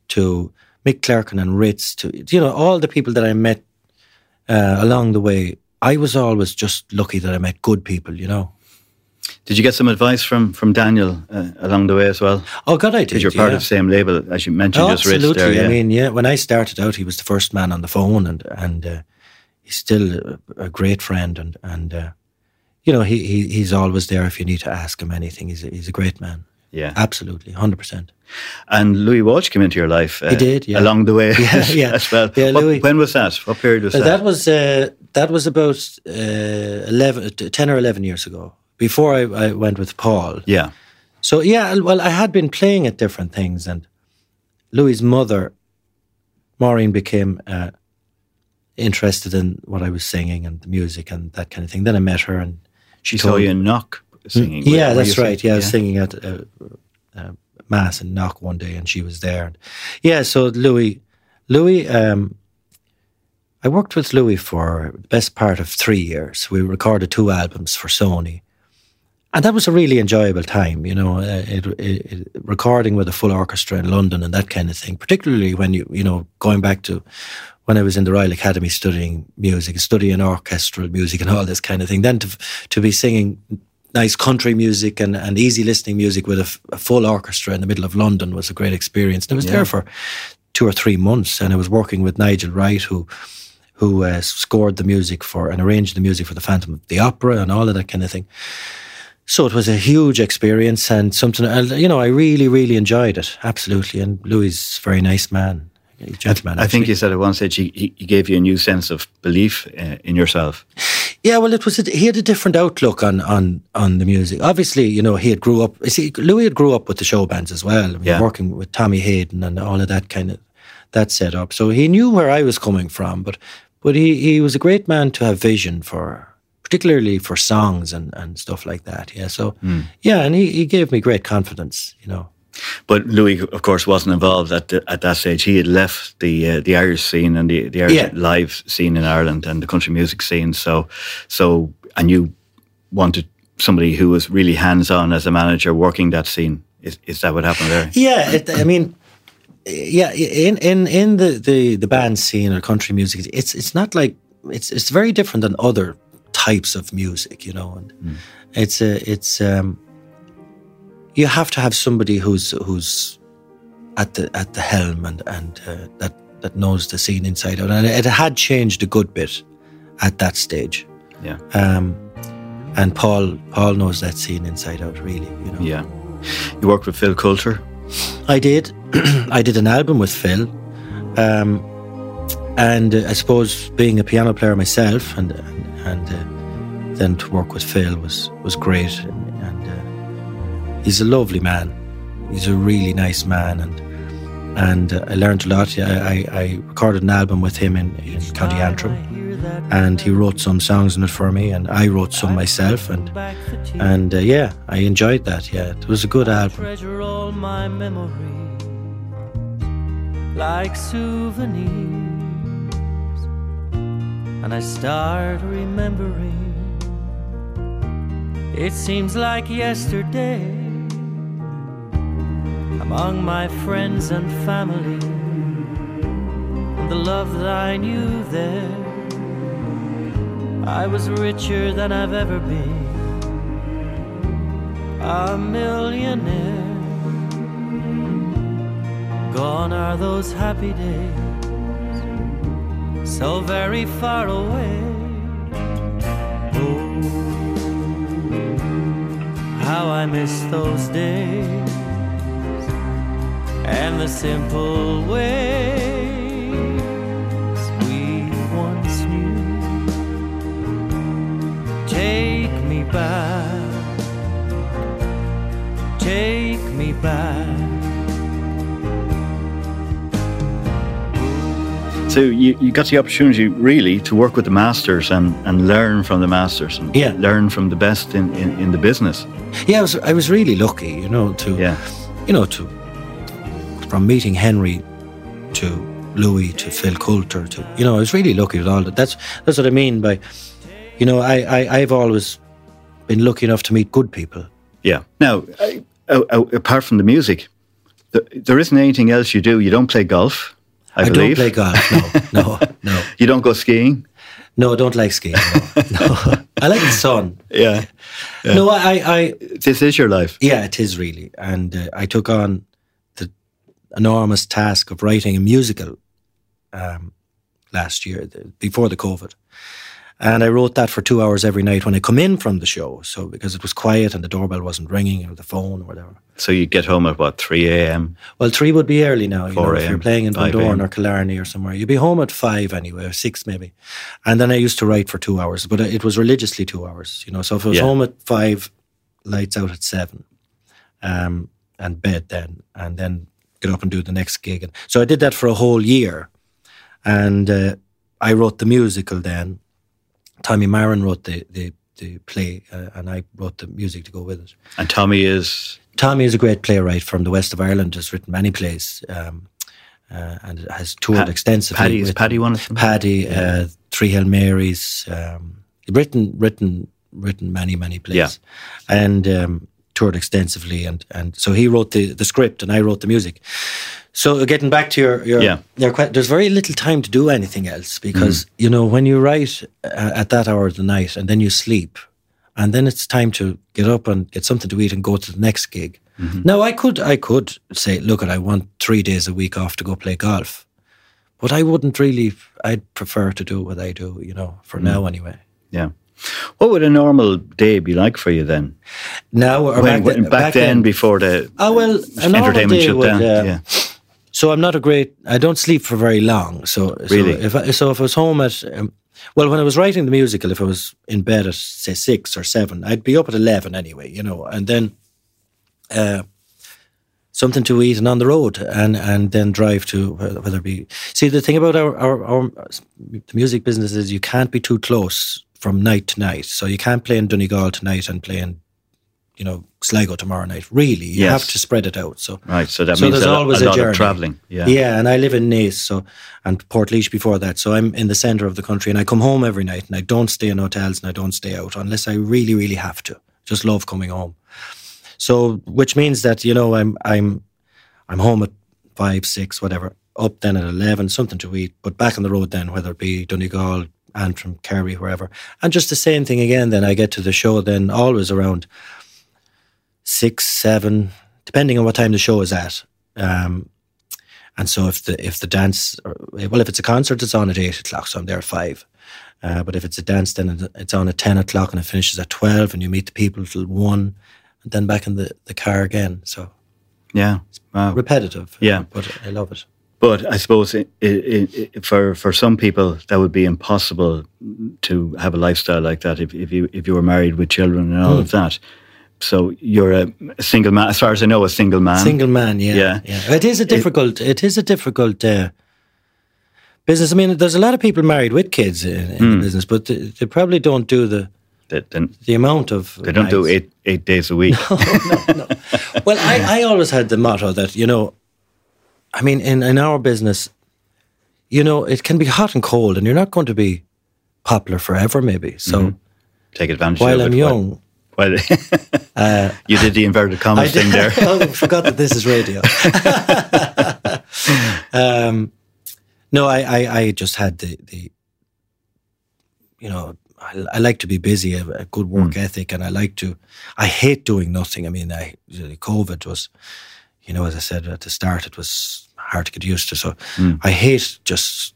to Mick Clerkin and Ritz to you know all the people that I met uh, along the way. I was always just lucky that I met good people, you know. Did you get some advice from from Daniel uh, along the way as well? Oh God, I did. Because you're part yeah. of the same label, as you mentioned, Oh, absolutely. there. Yeah. I mean, yeah. When I started out, he was the first man on the phone, and and uh, he's still a, a great friend, and and uh, you know he, he he's always there if you need to ask him anything. He's a, he's a great man. yeah. Absolutely, hundred percent. And Louis Walsh came into your life. Uh, He did, yeah. along the way Yeah, yeah. as well. Yeah, What- Louis. when was that? What period was Uh, that? that was uh, that was about uh, 11, 10 or eleven years ago. Before I, I went with Paul, yeah, So yeah, well, I had been playing at different things, and Louis's mother, Maureen, became uh, interested in what I was singing and the music and that kind of thing. Then I met her, and she saw you in Knock singing. Yeah, that's right. Yeah, I was singing at uh, uh, mass in Knock one day, and she was there. And yeah, so Louis, Louis, um, I worked with Louis for the best part of three years. We recorded two albums for Sony. And that was a really enjoyable time, you know, uh, it, it, it, recording with a full orchestra in London and that kind of thing. Particularly when you, you know, going back to when I was in the Royal Academy studying music, studying orchestral music and all this kind of thing. Then to to be singing nice country music and, and easy listening music with a, f- a full orchestra in the middle of London was a great experience. And I was Yeah. there for two or three months, and I was working with Nigel Wright, who who uh, scored the music for and arranged the music for the Phantom of the Opera and all of that kind of thing. So it was a huge experience and something, you know, I really, really enjoyed it. Absolutely. And Louis is a very nice man, gentleman. I think you said at one stage he, he he gave you a new sense of belief uh, in yourself. Yeah, well, it was. A, he had a different outlook on on on the music. Obviously, you know, he had grew up. you See, Louis had grew up with the show bands as well. I mean, Yeah. working with Tommy Hayden and all of that kind of that setup. So he knew where I was coming from. But but he he was a great man to have vision for, particularly for songs and and stuff like that. Yeah. So yeah, and he he gave me great confidence. You know. But Louis, of course, wasn't involved at the, at that stage. He had left the uh, the Irish scene and the, the Irish Yeah. live scene in Ireland and the country music scene. So, so and you wanted somebody who was really hands on as a manager working that scene. Is is that what happened there? Yeah, it, I mean, yeah, in in in the, the the band scene or country music, it's it's not like it's it's very different than other types of music, you know. And it's a it's um, you have to have somebody who's who's at the at the helm and and uh, that that knows the scene inside out. And it had changed a good bit at that stage. Yeah, Um, and Paul Paul knows that scene inside out, really. You know. yeah. You worked with Phil Coulter. I did. I did an album with Phil. Um, and uh, I suppose being a piano player myself and and, and uh, then to work with Phil was, was great. And, and uh, he's a lovely man. he's a really nice man, and and uh, I learned a lot. I, I, I, recorded an album with him in, in County Antrim, and he wrote some songs in it for me, and I wrote some myself, and and uh, yeah, I enjoyed that. Yeah, it was a good album. Treasure all my memories like souvenirs, and I start remembering. It seems like yesterday among my friends and family, and the love that I knew there. I was richer than I've ever been, a millionaire. Gone are those happy days, so very far away. Oh, how I miss those days and the simple ways So you, you got the opportunity really to work with the masters and, and learn from the masters and Yeah. learn from the best in, in, in the business. Yeah, I was I was really lucky, you know, to Yeah. you know to from meeting Henry to Louis to Phil Coulter to you know I was really lucky with all that. That's that's what I mean by you know I, I I've always been lucky enough to meet good people. Yeah. Now, I, apart from the music, th- there isn't anything else you do. You don't play golf, I, I don't play golf. No, no, no, You don't go skiing. no. I don't like skiing. No, no. I like the sun. Yeah. No, I, I, I This is your life. Yeah, it is really. And uh, I took on the enormous task of writing a musical um, last year, the, before the COVID. And I wrote that for two hours every night when I come in from the show. So because it was quiet and the doorbell wasn't ringing or the phone or whatever. So you get home at what, 3 a.m.? Well, three would be early now. You know, 4 if you're playing in 5 Bundoran a.m.. or Killarney or somewhere, you'd be home at five anyway, or six maybe. And then I used to write for two hours, but it was religiously two hours. You know, so if I was Yeah. home at five, lights out at seven, um, and bed then, and then get up and do the next gig. And so I did that for a whole year, and uh, I wrote the musical then. Tommy Marren wrote the the, the play, uh, and I wrote the music to go with it. And Tommy is, Tommy is a great playwright from the west of Ireland. Has written many plays, um, uh, and has toured Pa- extensively. Paddy, is Paddy one of them? Paddy, uh, Three Hail Marys. Um, written, written, written many, many plays, Yeah. and um, toured extensively. And and so he wrote the the script, and I wrote the music. So getting back to your your, Yeah. your there's very little time to do anything else because Mm. you know when you write uh, at that hour of the night and then you sleep, and then it's time to get up and get something to eat and go to the next gig. Mm-hmm. Now I could I could say, look, I want three days a week off to go play golf, but I wouldn't really. I'd prefer to do what I do, you know, for Mm. now anyway. yeah. What would a normal day be like for you then? Now or When- back, when- then, back, then, before the Oh well, a normal entertainment day shut would, down. um, yeah. So I'm not a great. I don't sleep for very long. So Really? so if I, so if I was home at um, well, when I was writing the musical, if I was in bed at say six or seven, I'd be up at eleven anyway, you know, and then uh, something to eat and on the road, and and then drive to whether whether it be. See, the thing about our, our our the music business is you can't be too close from night to night. So you can't play in Donegal tonight and play in, you know, Sligo tomorrow night. Really, you Yes. have to spread it out. So Right, so that so means there's a, always a a, journey. of travelling. Yeah. yeah, and I live in Naas, so and Portlaoise before that. So I'm in the centre of the country, and I come home every night, and I don't stay in hotels, and I don't stay out unless I really, really have to. Just love coming home. So, which means that you know I'm I'm I'm home at five, six, whatever. Up then at eleven, something to eat, but back on the road then, whether it be Donegal, Antrim, Kerry, wherever, and just the same thing again. Then I get to the show, then always around six, seven, depending on what time the show is at. Um, and so if the if the dance, or, well, if it's a concert, it's on at eight o'clock, so I'm there at five. Uh, but if it's a dance, then it's on at ten o'clock and it finishes at twelve, and you meet the people till one, and then back in the, the car again. So Yeah. Wow. repetitive. Yeah. but I love it. But I suppose it, it, it, for for some people that would be impossible to have a lifestyle like that if, if you if you were married with children and all Hmm. of that. so you're a single man, as far as I know, a single man. Single man, yeah, Yeah. yeah. It is a difficult. it is a difficult uh, business. I mean, there's a lot of people married with kids in, in Hmm. the business, but they, they probably don't do the They, they, the amount of. they don't do eight eight days a week. Well, I, I always had the motto that you know, I mean, in in our business, you know, it can be hot and cold, and you're not going to be popular forever, maybe. So Mm-hmm. Take advantage while of I'm it. young, While, while you did the inverted commas thing there. I forgot that this is radio. um, no, I, I, I just had the, the you know, I, I like to be busy, a, a good work ethic, and I like to. I hate doing nothing. I mean, I COVID was, you know, as I said at the start, it was hard to get used to. So I hate just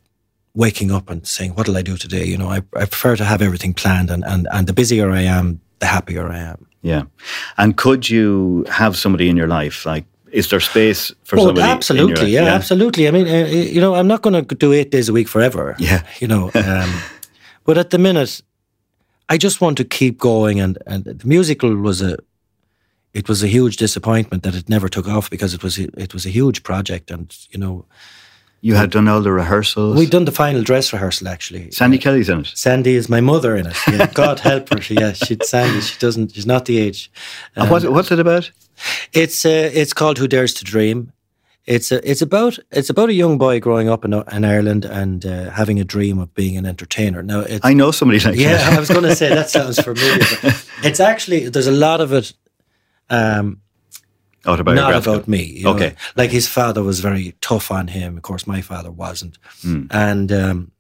waking up and saying, "What'll I do today?" You know, I, I prefer to have everything planned, and, and and the busier I am, the happier I am. Yeah. And could you have somebody in your life? Like, is there space for Oh, somebody? in your absolutely, yeah, absolutely. I mean, uh, you know, I'm not going to do eight days a week forever. Yeah. you know, um, but at the minute, I just want to keep going. And and the musical was a, it was a huge disappointment that it never took off because it was a- it was a huge project, and you know, You had done all the rehearsals. we'd done the final dress rehearsal actually. Sandy Kelly's in it. Sandy is my mother in it. Yeah, God help her. She, yeah, she Sandy. She doesn't. She's not the age. And what's, it- what's it about? It's uh, it's called Who Dares to Dream. It's a, it's about it's about a young boy growing up in, in Ireland and uh, having a dream of being an entertainer. Now, it's, I know somebody like yeah, that. I was going to say that sounds familiar. but It's actually there's a lot of it. Um, not about me. you know. Okay. like his father was very tough on him. Of course, my father wasn't, Hmm. and. Um,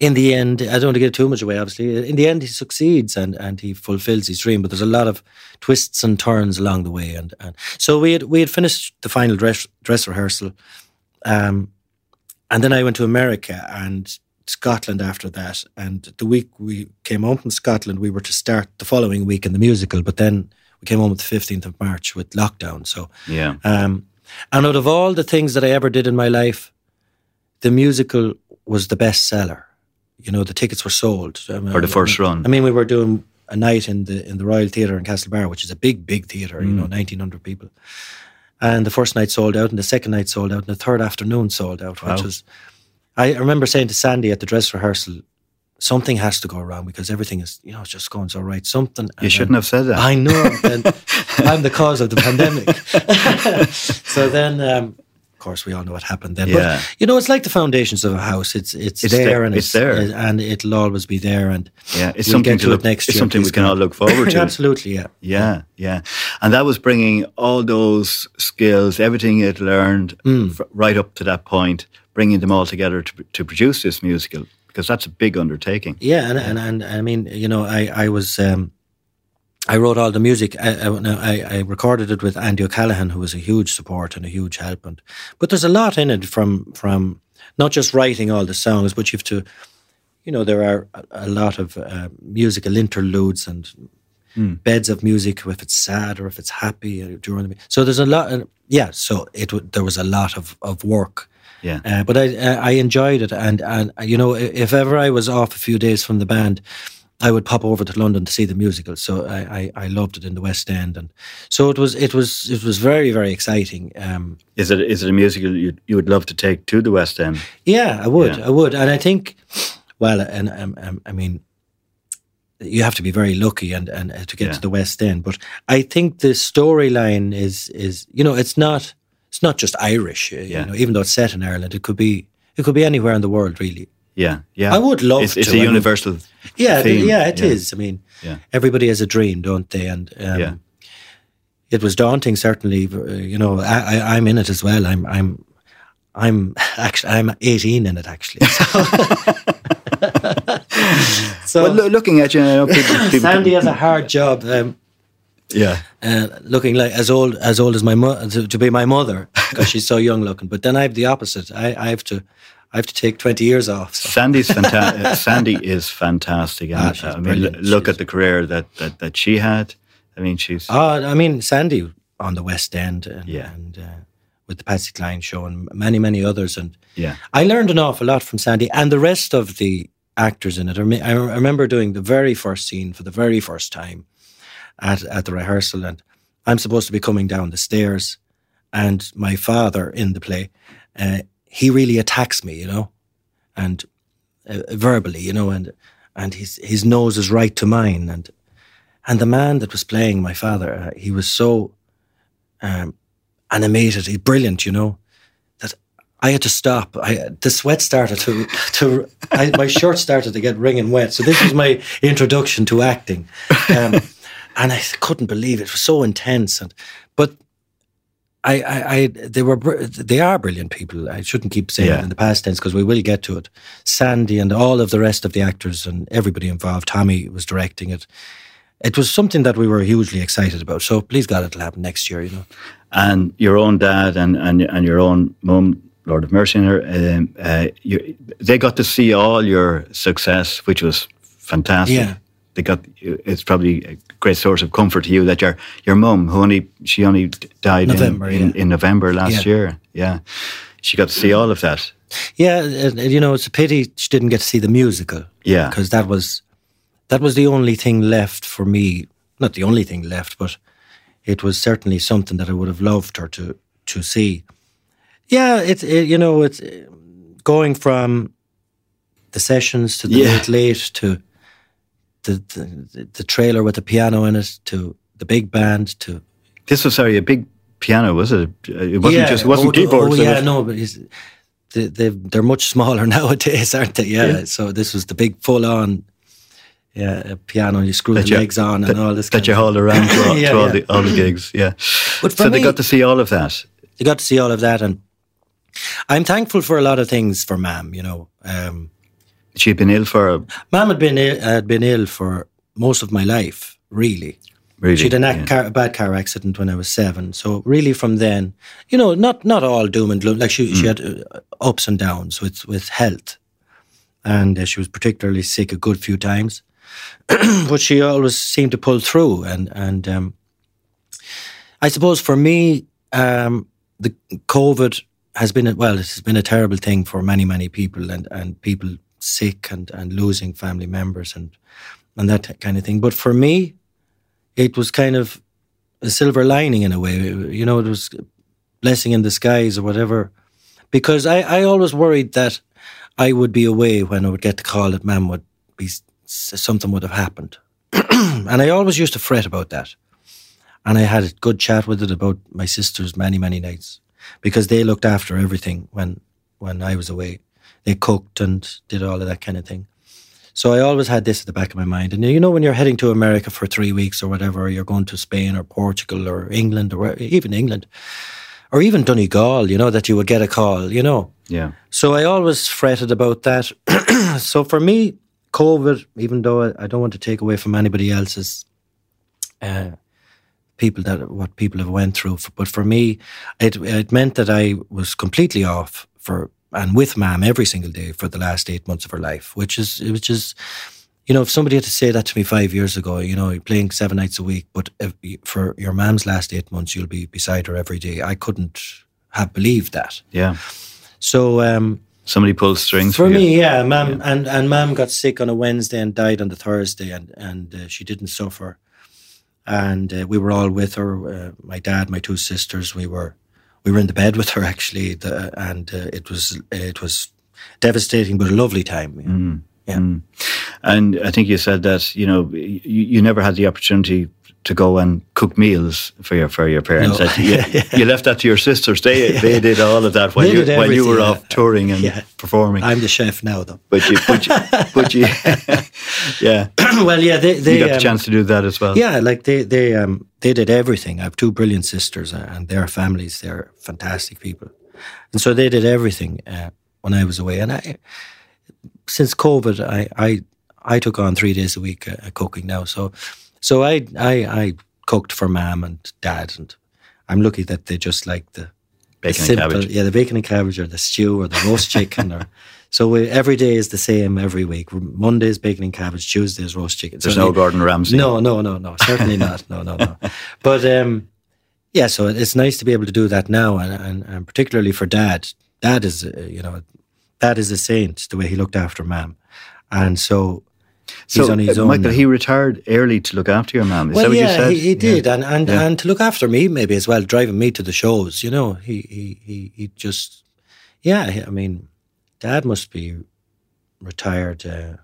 in the end, I don't want to get too much away, obviously. In the end, he succeeds and, and he fulfills his dream. But there's a lot of twists and turns along the way. And, and so we had we had finished the final dress dress rehearsal, um, and then I went to America and Scotland after that. And the week we came home from Scotland, we were to start the following week in the musical. But then we came home on the fifteenth of March with lockdown. So Yeah. um, and out of all the things that I ever did in my life, the musical was the best seller. You know, the tickets were sold. I mean, For the first run. I mean, we were doing a night in the in the Royal Theatre in Castlebar, which is a big, big theatre. You know, Mm. nineteen hundred people. And the first night sold out, and the second night sold out, and the third afternoon sold out, which Wow. was. I remember saying to Sandy at the dress rehearsal, something has to go wrong because everything is, you know, it's just going so right. Something. You shouldn't then- have said that. I know. And I'm the cause of the pandemic. so then, um, of course, we all know what happened then. Yeah. But you know, it's like the foundations of a house. It's it's, It's there, and it's there. and it'll always be there. And yeah, it's we'll something get to to it look. next it's year, something we can all look forward to. Absolutely, yeah. Yeah, yeah, and that was bringing all those skills, everything you'd learned, Mm. fr- right up to that point, bringing them all together to to produce this musical because that's a big undertaking. Yeah, and, and and I mean, you know, I I was um, I wrote all the music. I, I, I recorded it with Andy O'Callaghan, who was a huge support and a huge help. And but there's a lot in it from from not just writing all the songs, but you have to, you know, there are a, a lot of uh, musical interludes and beds of music if it's sad or if it's happy during the so there's a lot. of, yeah, so it there was a lot of of work. Yeah, Uh, but I uh, I enjoyed it, and and you know if ever I was off a few days from the band, I would pop over to London to see the musical. So I, I, I loved it in the West End, and so it was it was it was very very exciting. Um, is it is it a musical you you would love to take to the West End? yeah, I would, Yeah. I would, and I think, well, and um, um, I mean, you have to be very lucky and and uh, to get Yeah. to the West End. But I think the storyline is is you know it's not it's not just Irish. uh, Yeah. You know, even though it's set in Ireland, it could be it could be anywhere in the world really. Yeah, yeah. I would love It's, it's to. a I mean- universal. Yeah, theme. yeah, it is. I mean, Yeah. everybody has a dream, don't they? And um, Yeah. it was daunting, certainly. uh, You know, I, I, I'm in it as well. I'm, I'm, I'm actually, I'm 18 in it actually. So, so Well, loo- looking at you, I know people. people Sandy has a hard job. Um, yeah, uh, looking like as old as old as my mother to, to be my mother because she's so young looking. But then I have the opposite. I, I have to, I have to take twenty years off. So. Sandy's fantastic. Sandy is fantastic. Ah, I mean, brilliant. look She's- at the career that, that, that she had. I mean, she's Uh, I mean, Sandy on the West End and, Yeah. and uh, with the Patsy Cline show and many, many others. And yeah, I learned an awful lot from Sandy and the rest of the actors in it. I rem- I remember doing the very first scene for the very first time. at at the rehearsal, and I'm supposed to be coming down the stairs, and my father in the play, uh, he really attacks me, you know, and uh, verbally, you know, and and his his nose is right to mine, and and the man that was playing my father, uh, he was so um, animated, he's brilliant, you know, that I had to stop. I the sweat started to to I, my shirt started to get wringing wet. So this was my introduction to acting, um, and I couldn't believe it. It was so intense, and but I, I, I, they were, they are brilliant people. I shouldn't keep saying yeah. it in the past tense because we will get to it. Sandy and all of the rest of the actors and everybody involved. Tommy was directing it. It was something that we were hugely excited about. So please God, it'll happen next year. You know. And your own dad and and, and your own mum, Lord of Mercy, um, uh, you, they got to see all your success, which was fantastic. Yeah they got it's probably a great source of comfort to you that your your mum who only she only died November, in, in, yeah. in, November last yeah. year yeah she got to see all of that yeah you know it's a pity she didn't get to see the musical yeah because that was that was the only thing left for me not the only thing left but it was certainly something that I would have loved her to to see yeah it's it, you know it's going from the sessions to the Yeah. late late to the, the the trailer with the piano in it to the big band to this was sorry a big piano was it it wasn't yeah, just it wasn't oh, keyboards Oh it yeah, was- no, but they they they're much smaller nowadays, aren't they? Yeah. Yeah. So this was the big full on, yeah, a piano. You screw that the you- legs on that, and all this. that you hauled around to, all, Yeah, to all yeah. the all the gigs yeah But so they me- got to see all of that You got to see all of that, and I'm thankful for a lot of things for Mam. You know, um, she'd been ill for Mam had been Ill, had been ill for most of my life, really. really She had an ac- yeah. car, a bad car accident when I was seven. So really, from then, you know, not not all doom and gloom. Like she she had uh, ups and downs with with health, and uh, she was particularly sick a good few times, but she always seemed to pull through. And and um, I suppose for me, um, the COVID has been a, well, it's been a terrible thing for many many people, and and people sick and and losing family members and and that kind of thing. But for me, it was kind of a silver lining in a way. You know, it was blessing in disguise or whatever. Because I, I always worried that I would be away when I would get the call that Mam would be something would have happened, and I always used to fret about that. And I had a good chat with it about my sisters many many nights because they looked after everything when when I was away. They cooked and did all of that kind of thing. So I always had this at the back of my mind. And you know, when you're heading to America for three weeks or whatever, or you're going to Spain or Portugal or England or even England, or even Donegal, you know, that you would get a call, you know. yeah So I always fretted about that. so for me, COVID, even though I, don't want to take away from anybody else's uh, people that what people have went through, but for me, it it meant that I was completely off for and with Mam every single day for the last eight months of her life, which is which is. You know, if somebody had to say that to me five years ago, you know, you're playing seven nights a week, but if, for your mam's last eight months, you'll be beside her every day. I couldn't have believed that. yeah So, um, somebody pulls strings for for, me, yeah, mom and and mom got sick on a Wednesday and died on the Thursday, and and uh, she didn't suffer, and uh, we were all with her. Uh, my dad, my two sisters, we were we were in the bed with her actually, the, and uh, it was it was devastating, but a lovely time. yeah. Yeah. Mm. And I think you said that you know you, you never had the opportunity to go and cook meals for your for your parents. No. You, you left that to your sisters. They they did all of that while you while you were off touring and Yeah. performing. I'm the chef now, though. but you but you, but you yeah well, yeah, they they you got the um, chance to do that as well. Yeah, like they they um they did everything. I have two brilliant sisters, uh, and their families they're fantastic people, and so they did everything uh, when I was away. And I, since COVID, I I I took on three days a week uh, cooking now. So so I I I cooked for mom and dad, and I'm lucky that they just like the Bacon and simple, cabbage. yeah, the bacon and cabbage or the stew or the roast chicken or. So we, every day is the same every week. Monday's bacon and cabbage, Tuesday's roast chicken. There's So no Gordon Ramsay. no, no, no, no. Certainly not. No, no, no. But um, yeah, so it's nice to be able to do that now, and, and, and particularly for Dad. Dad is, uh, you know, Dad is a saint. The way he looked after mom, and so So, he's on his uh, own. Michael, now. he retired early to look after your mum. Is well, that what yeah, you said? He, he did, Yeah. and and, Yeah. and to look after me maybe as well, driving me to the shows. You know, he he he, he just, yeah. I mean, Dad must be retired uh,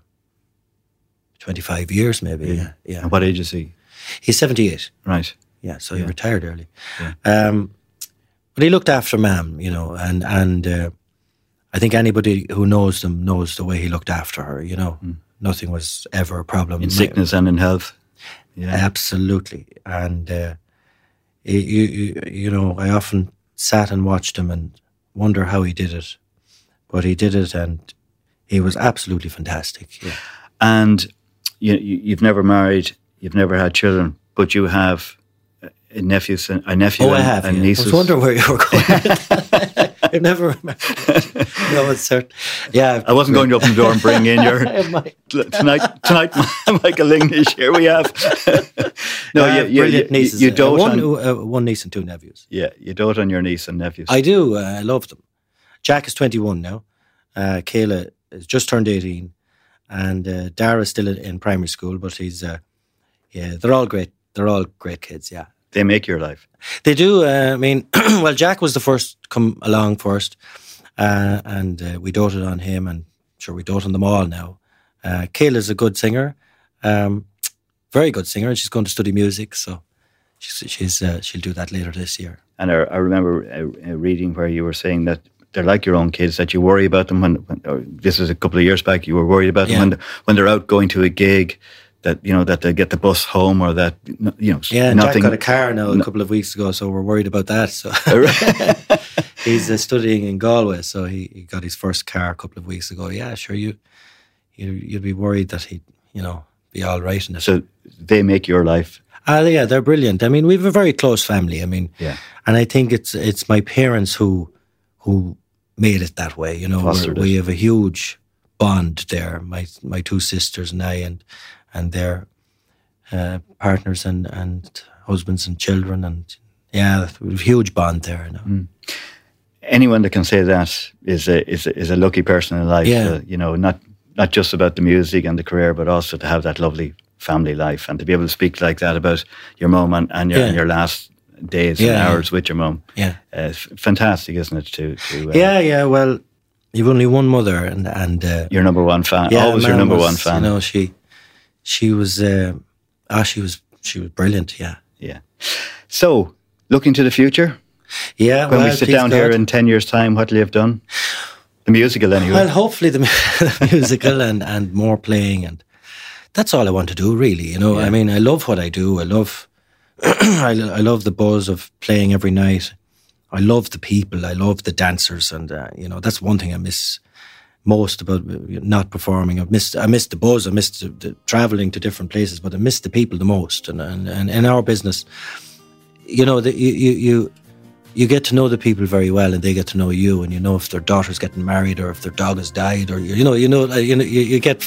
twenty five years maybe. Yeah, yeah. And what age is he? He's seventy eight. Right. Yeah, so he retired early. Yeah. Um, but he looked after Mam, you know, and and uh, I think anybody who knows them knows the way he looked after her. You know, nothing was ever a problem. In sickness and in health. Yeah. Absolutely, and uh, you, you you know, I often sat and watched him and wonder how he did it, but he did it, and he was absolutely fantastic. Yeah. And you, you, you've never married, you've never had children, but you have a nephew, a nephew Oh, I and, have. and yeah. nieces. I was wondering where you were going. I never remember. no, it's certain. Yeah, I wasn't going to open the door and bring in your tonight. Tonight, Michael English. Here we have. no, I you, you, nieces. you Uh, one, on. uh, one niece and two nephews. Yeah, you dote on your niece and nephews. I do. Uh, I love them. Jack is 21 now. Uh, Kayla has just turned 18. And uh, Dara's still in, in primary school, but he's, uh, yeah, they're all great. They're all great kids, yeah. They make your life. They do. Uh, I mean, well, Jack was the first to come along first, uh, and uh, we doted on him, and sure, we dote on them all now. Uh, Kayla's a good singer, um, very good singer, and she's going to study music, so she's, she's uh, she'll do that later this year. And I, I remember uh, uh, reading where you were saying that they're like your own kids, that you worry about them when, when or this was a couple of years back, you were worried about Yeah. them when, when they're out going to a gig, that, you know, that they get the bus home or that, you know, Yeah, nothing. Jack got a car now a couple of weeks ago, so we're worried about that. So he's uh, studying in Galway, so he, he got his first car a couple of weeks ago. Yeah, sure, you you you'd be worried that he'd you know be all right in it. so they make your life. Ah, yeah, they're brilliant. I mean, we have a very close family. I mean, Yeah. and I think it's it's my parents who who made it that way. You know, We're- Fostered it. we have a huge bond there. My my two sisters and I, and and their uh, partners and and husbands and children, and yeah, a huge bond there. You know. Mm. Anyone that can say that is a is a, is a lucky person in life. Yeah. Uh, you know, not not just about the music and the career, but also to have that lovely family life and to be able to speak like that about your mom and, and, your, Yeah. and your last days Yeah, and hours with your mom. Yeah. Uh, fantastic, isn't it? To, to uh, Yeah, yeah. Well, you've only one mother, and and uh, your number one fan, yeah, always your number was, one fan. You know, she she was uh, ah, she was she was brilliant. Yeah, Yeah. So, looking to the future, yeah. when well, we sit down here in ten years' time, what will you have done? The musical, anyway. Well, hopefully the, the musical and, and more playing and that's all I want to do really. You know, I mean, I love what I do. I love, I, I love the buzz of playing every night. I love the people. I love the dancers, and uh, you know that's one thing I miss most about not performing. I missed I missed the buzz. I missed the, the traveling to different places, but I missed the people the most. And and, and in our business, you know, the, you, you you get to know the people very well, and they get to know you, and you know if their daughter's getting married or if their dog has died, or you know, you know, you know, you, you get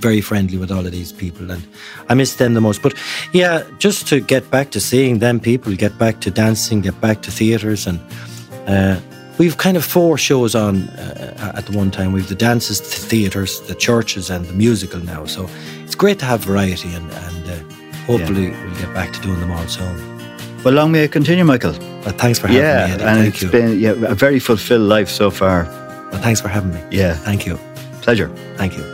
very friendly with all of these people, and I miss them the most. But yeah, just to get back to seeing them people, get back to dancing, get back to theatres, and uh, we've kind of four shows on uh, at the one time. We've the dances, the theatres, the churches, and the musical now. So it's great to have variety, and, and uh, hopefully we'll get back to doing them all soon. well, long may it continue, Michael. But thanks for having yeah, me. Eddie. and Thank it's you. been yeah, a very fulfilled life so far. Well, thanks for having me. Yeah, Thank you. pleasure. Thank you.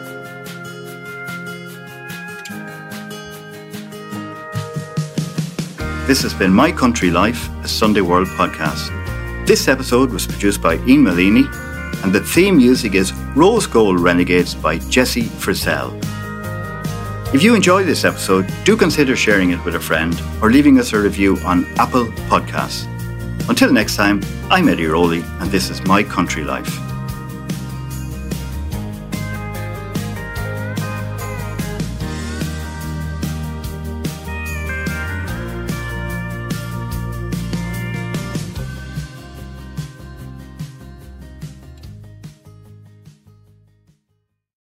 This has been My Country Life, a Sunday World podcast. This episode was produced by Ian Malini, and the theme music is Rose Gold Renegades by Jesse Frizzell. If you enjoyed this episode, do consider sharing it with a friend or leaving us a review on Apple Podcasts. Until next time, I'm Eddie Rowley, and this is My Country Life.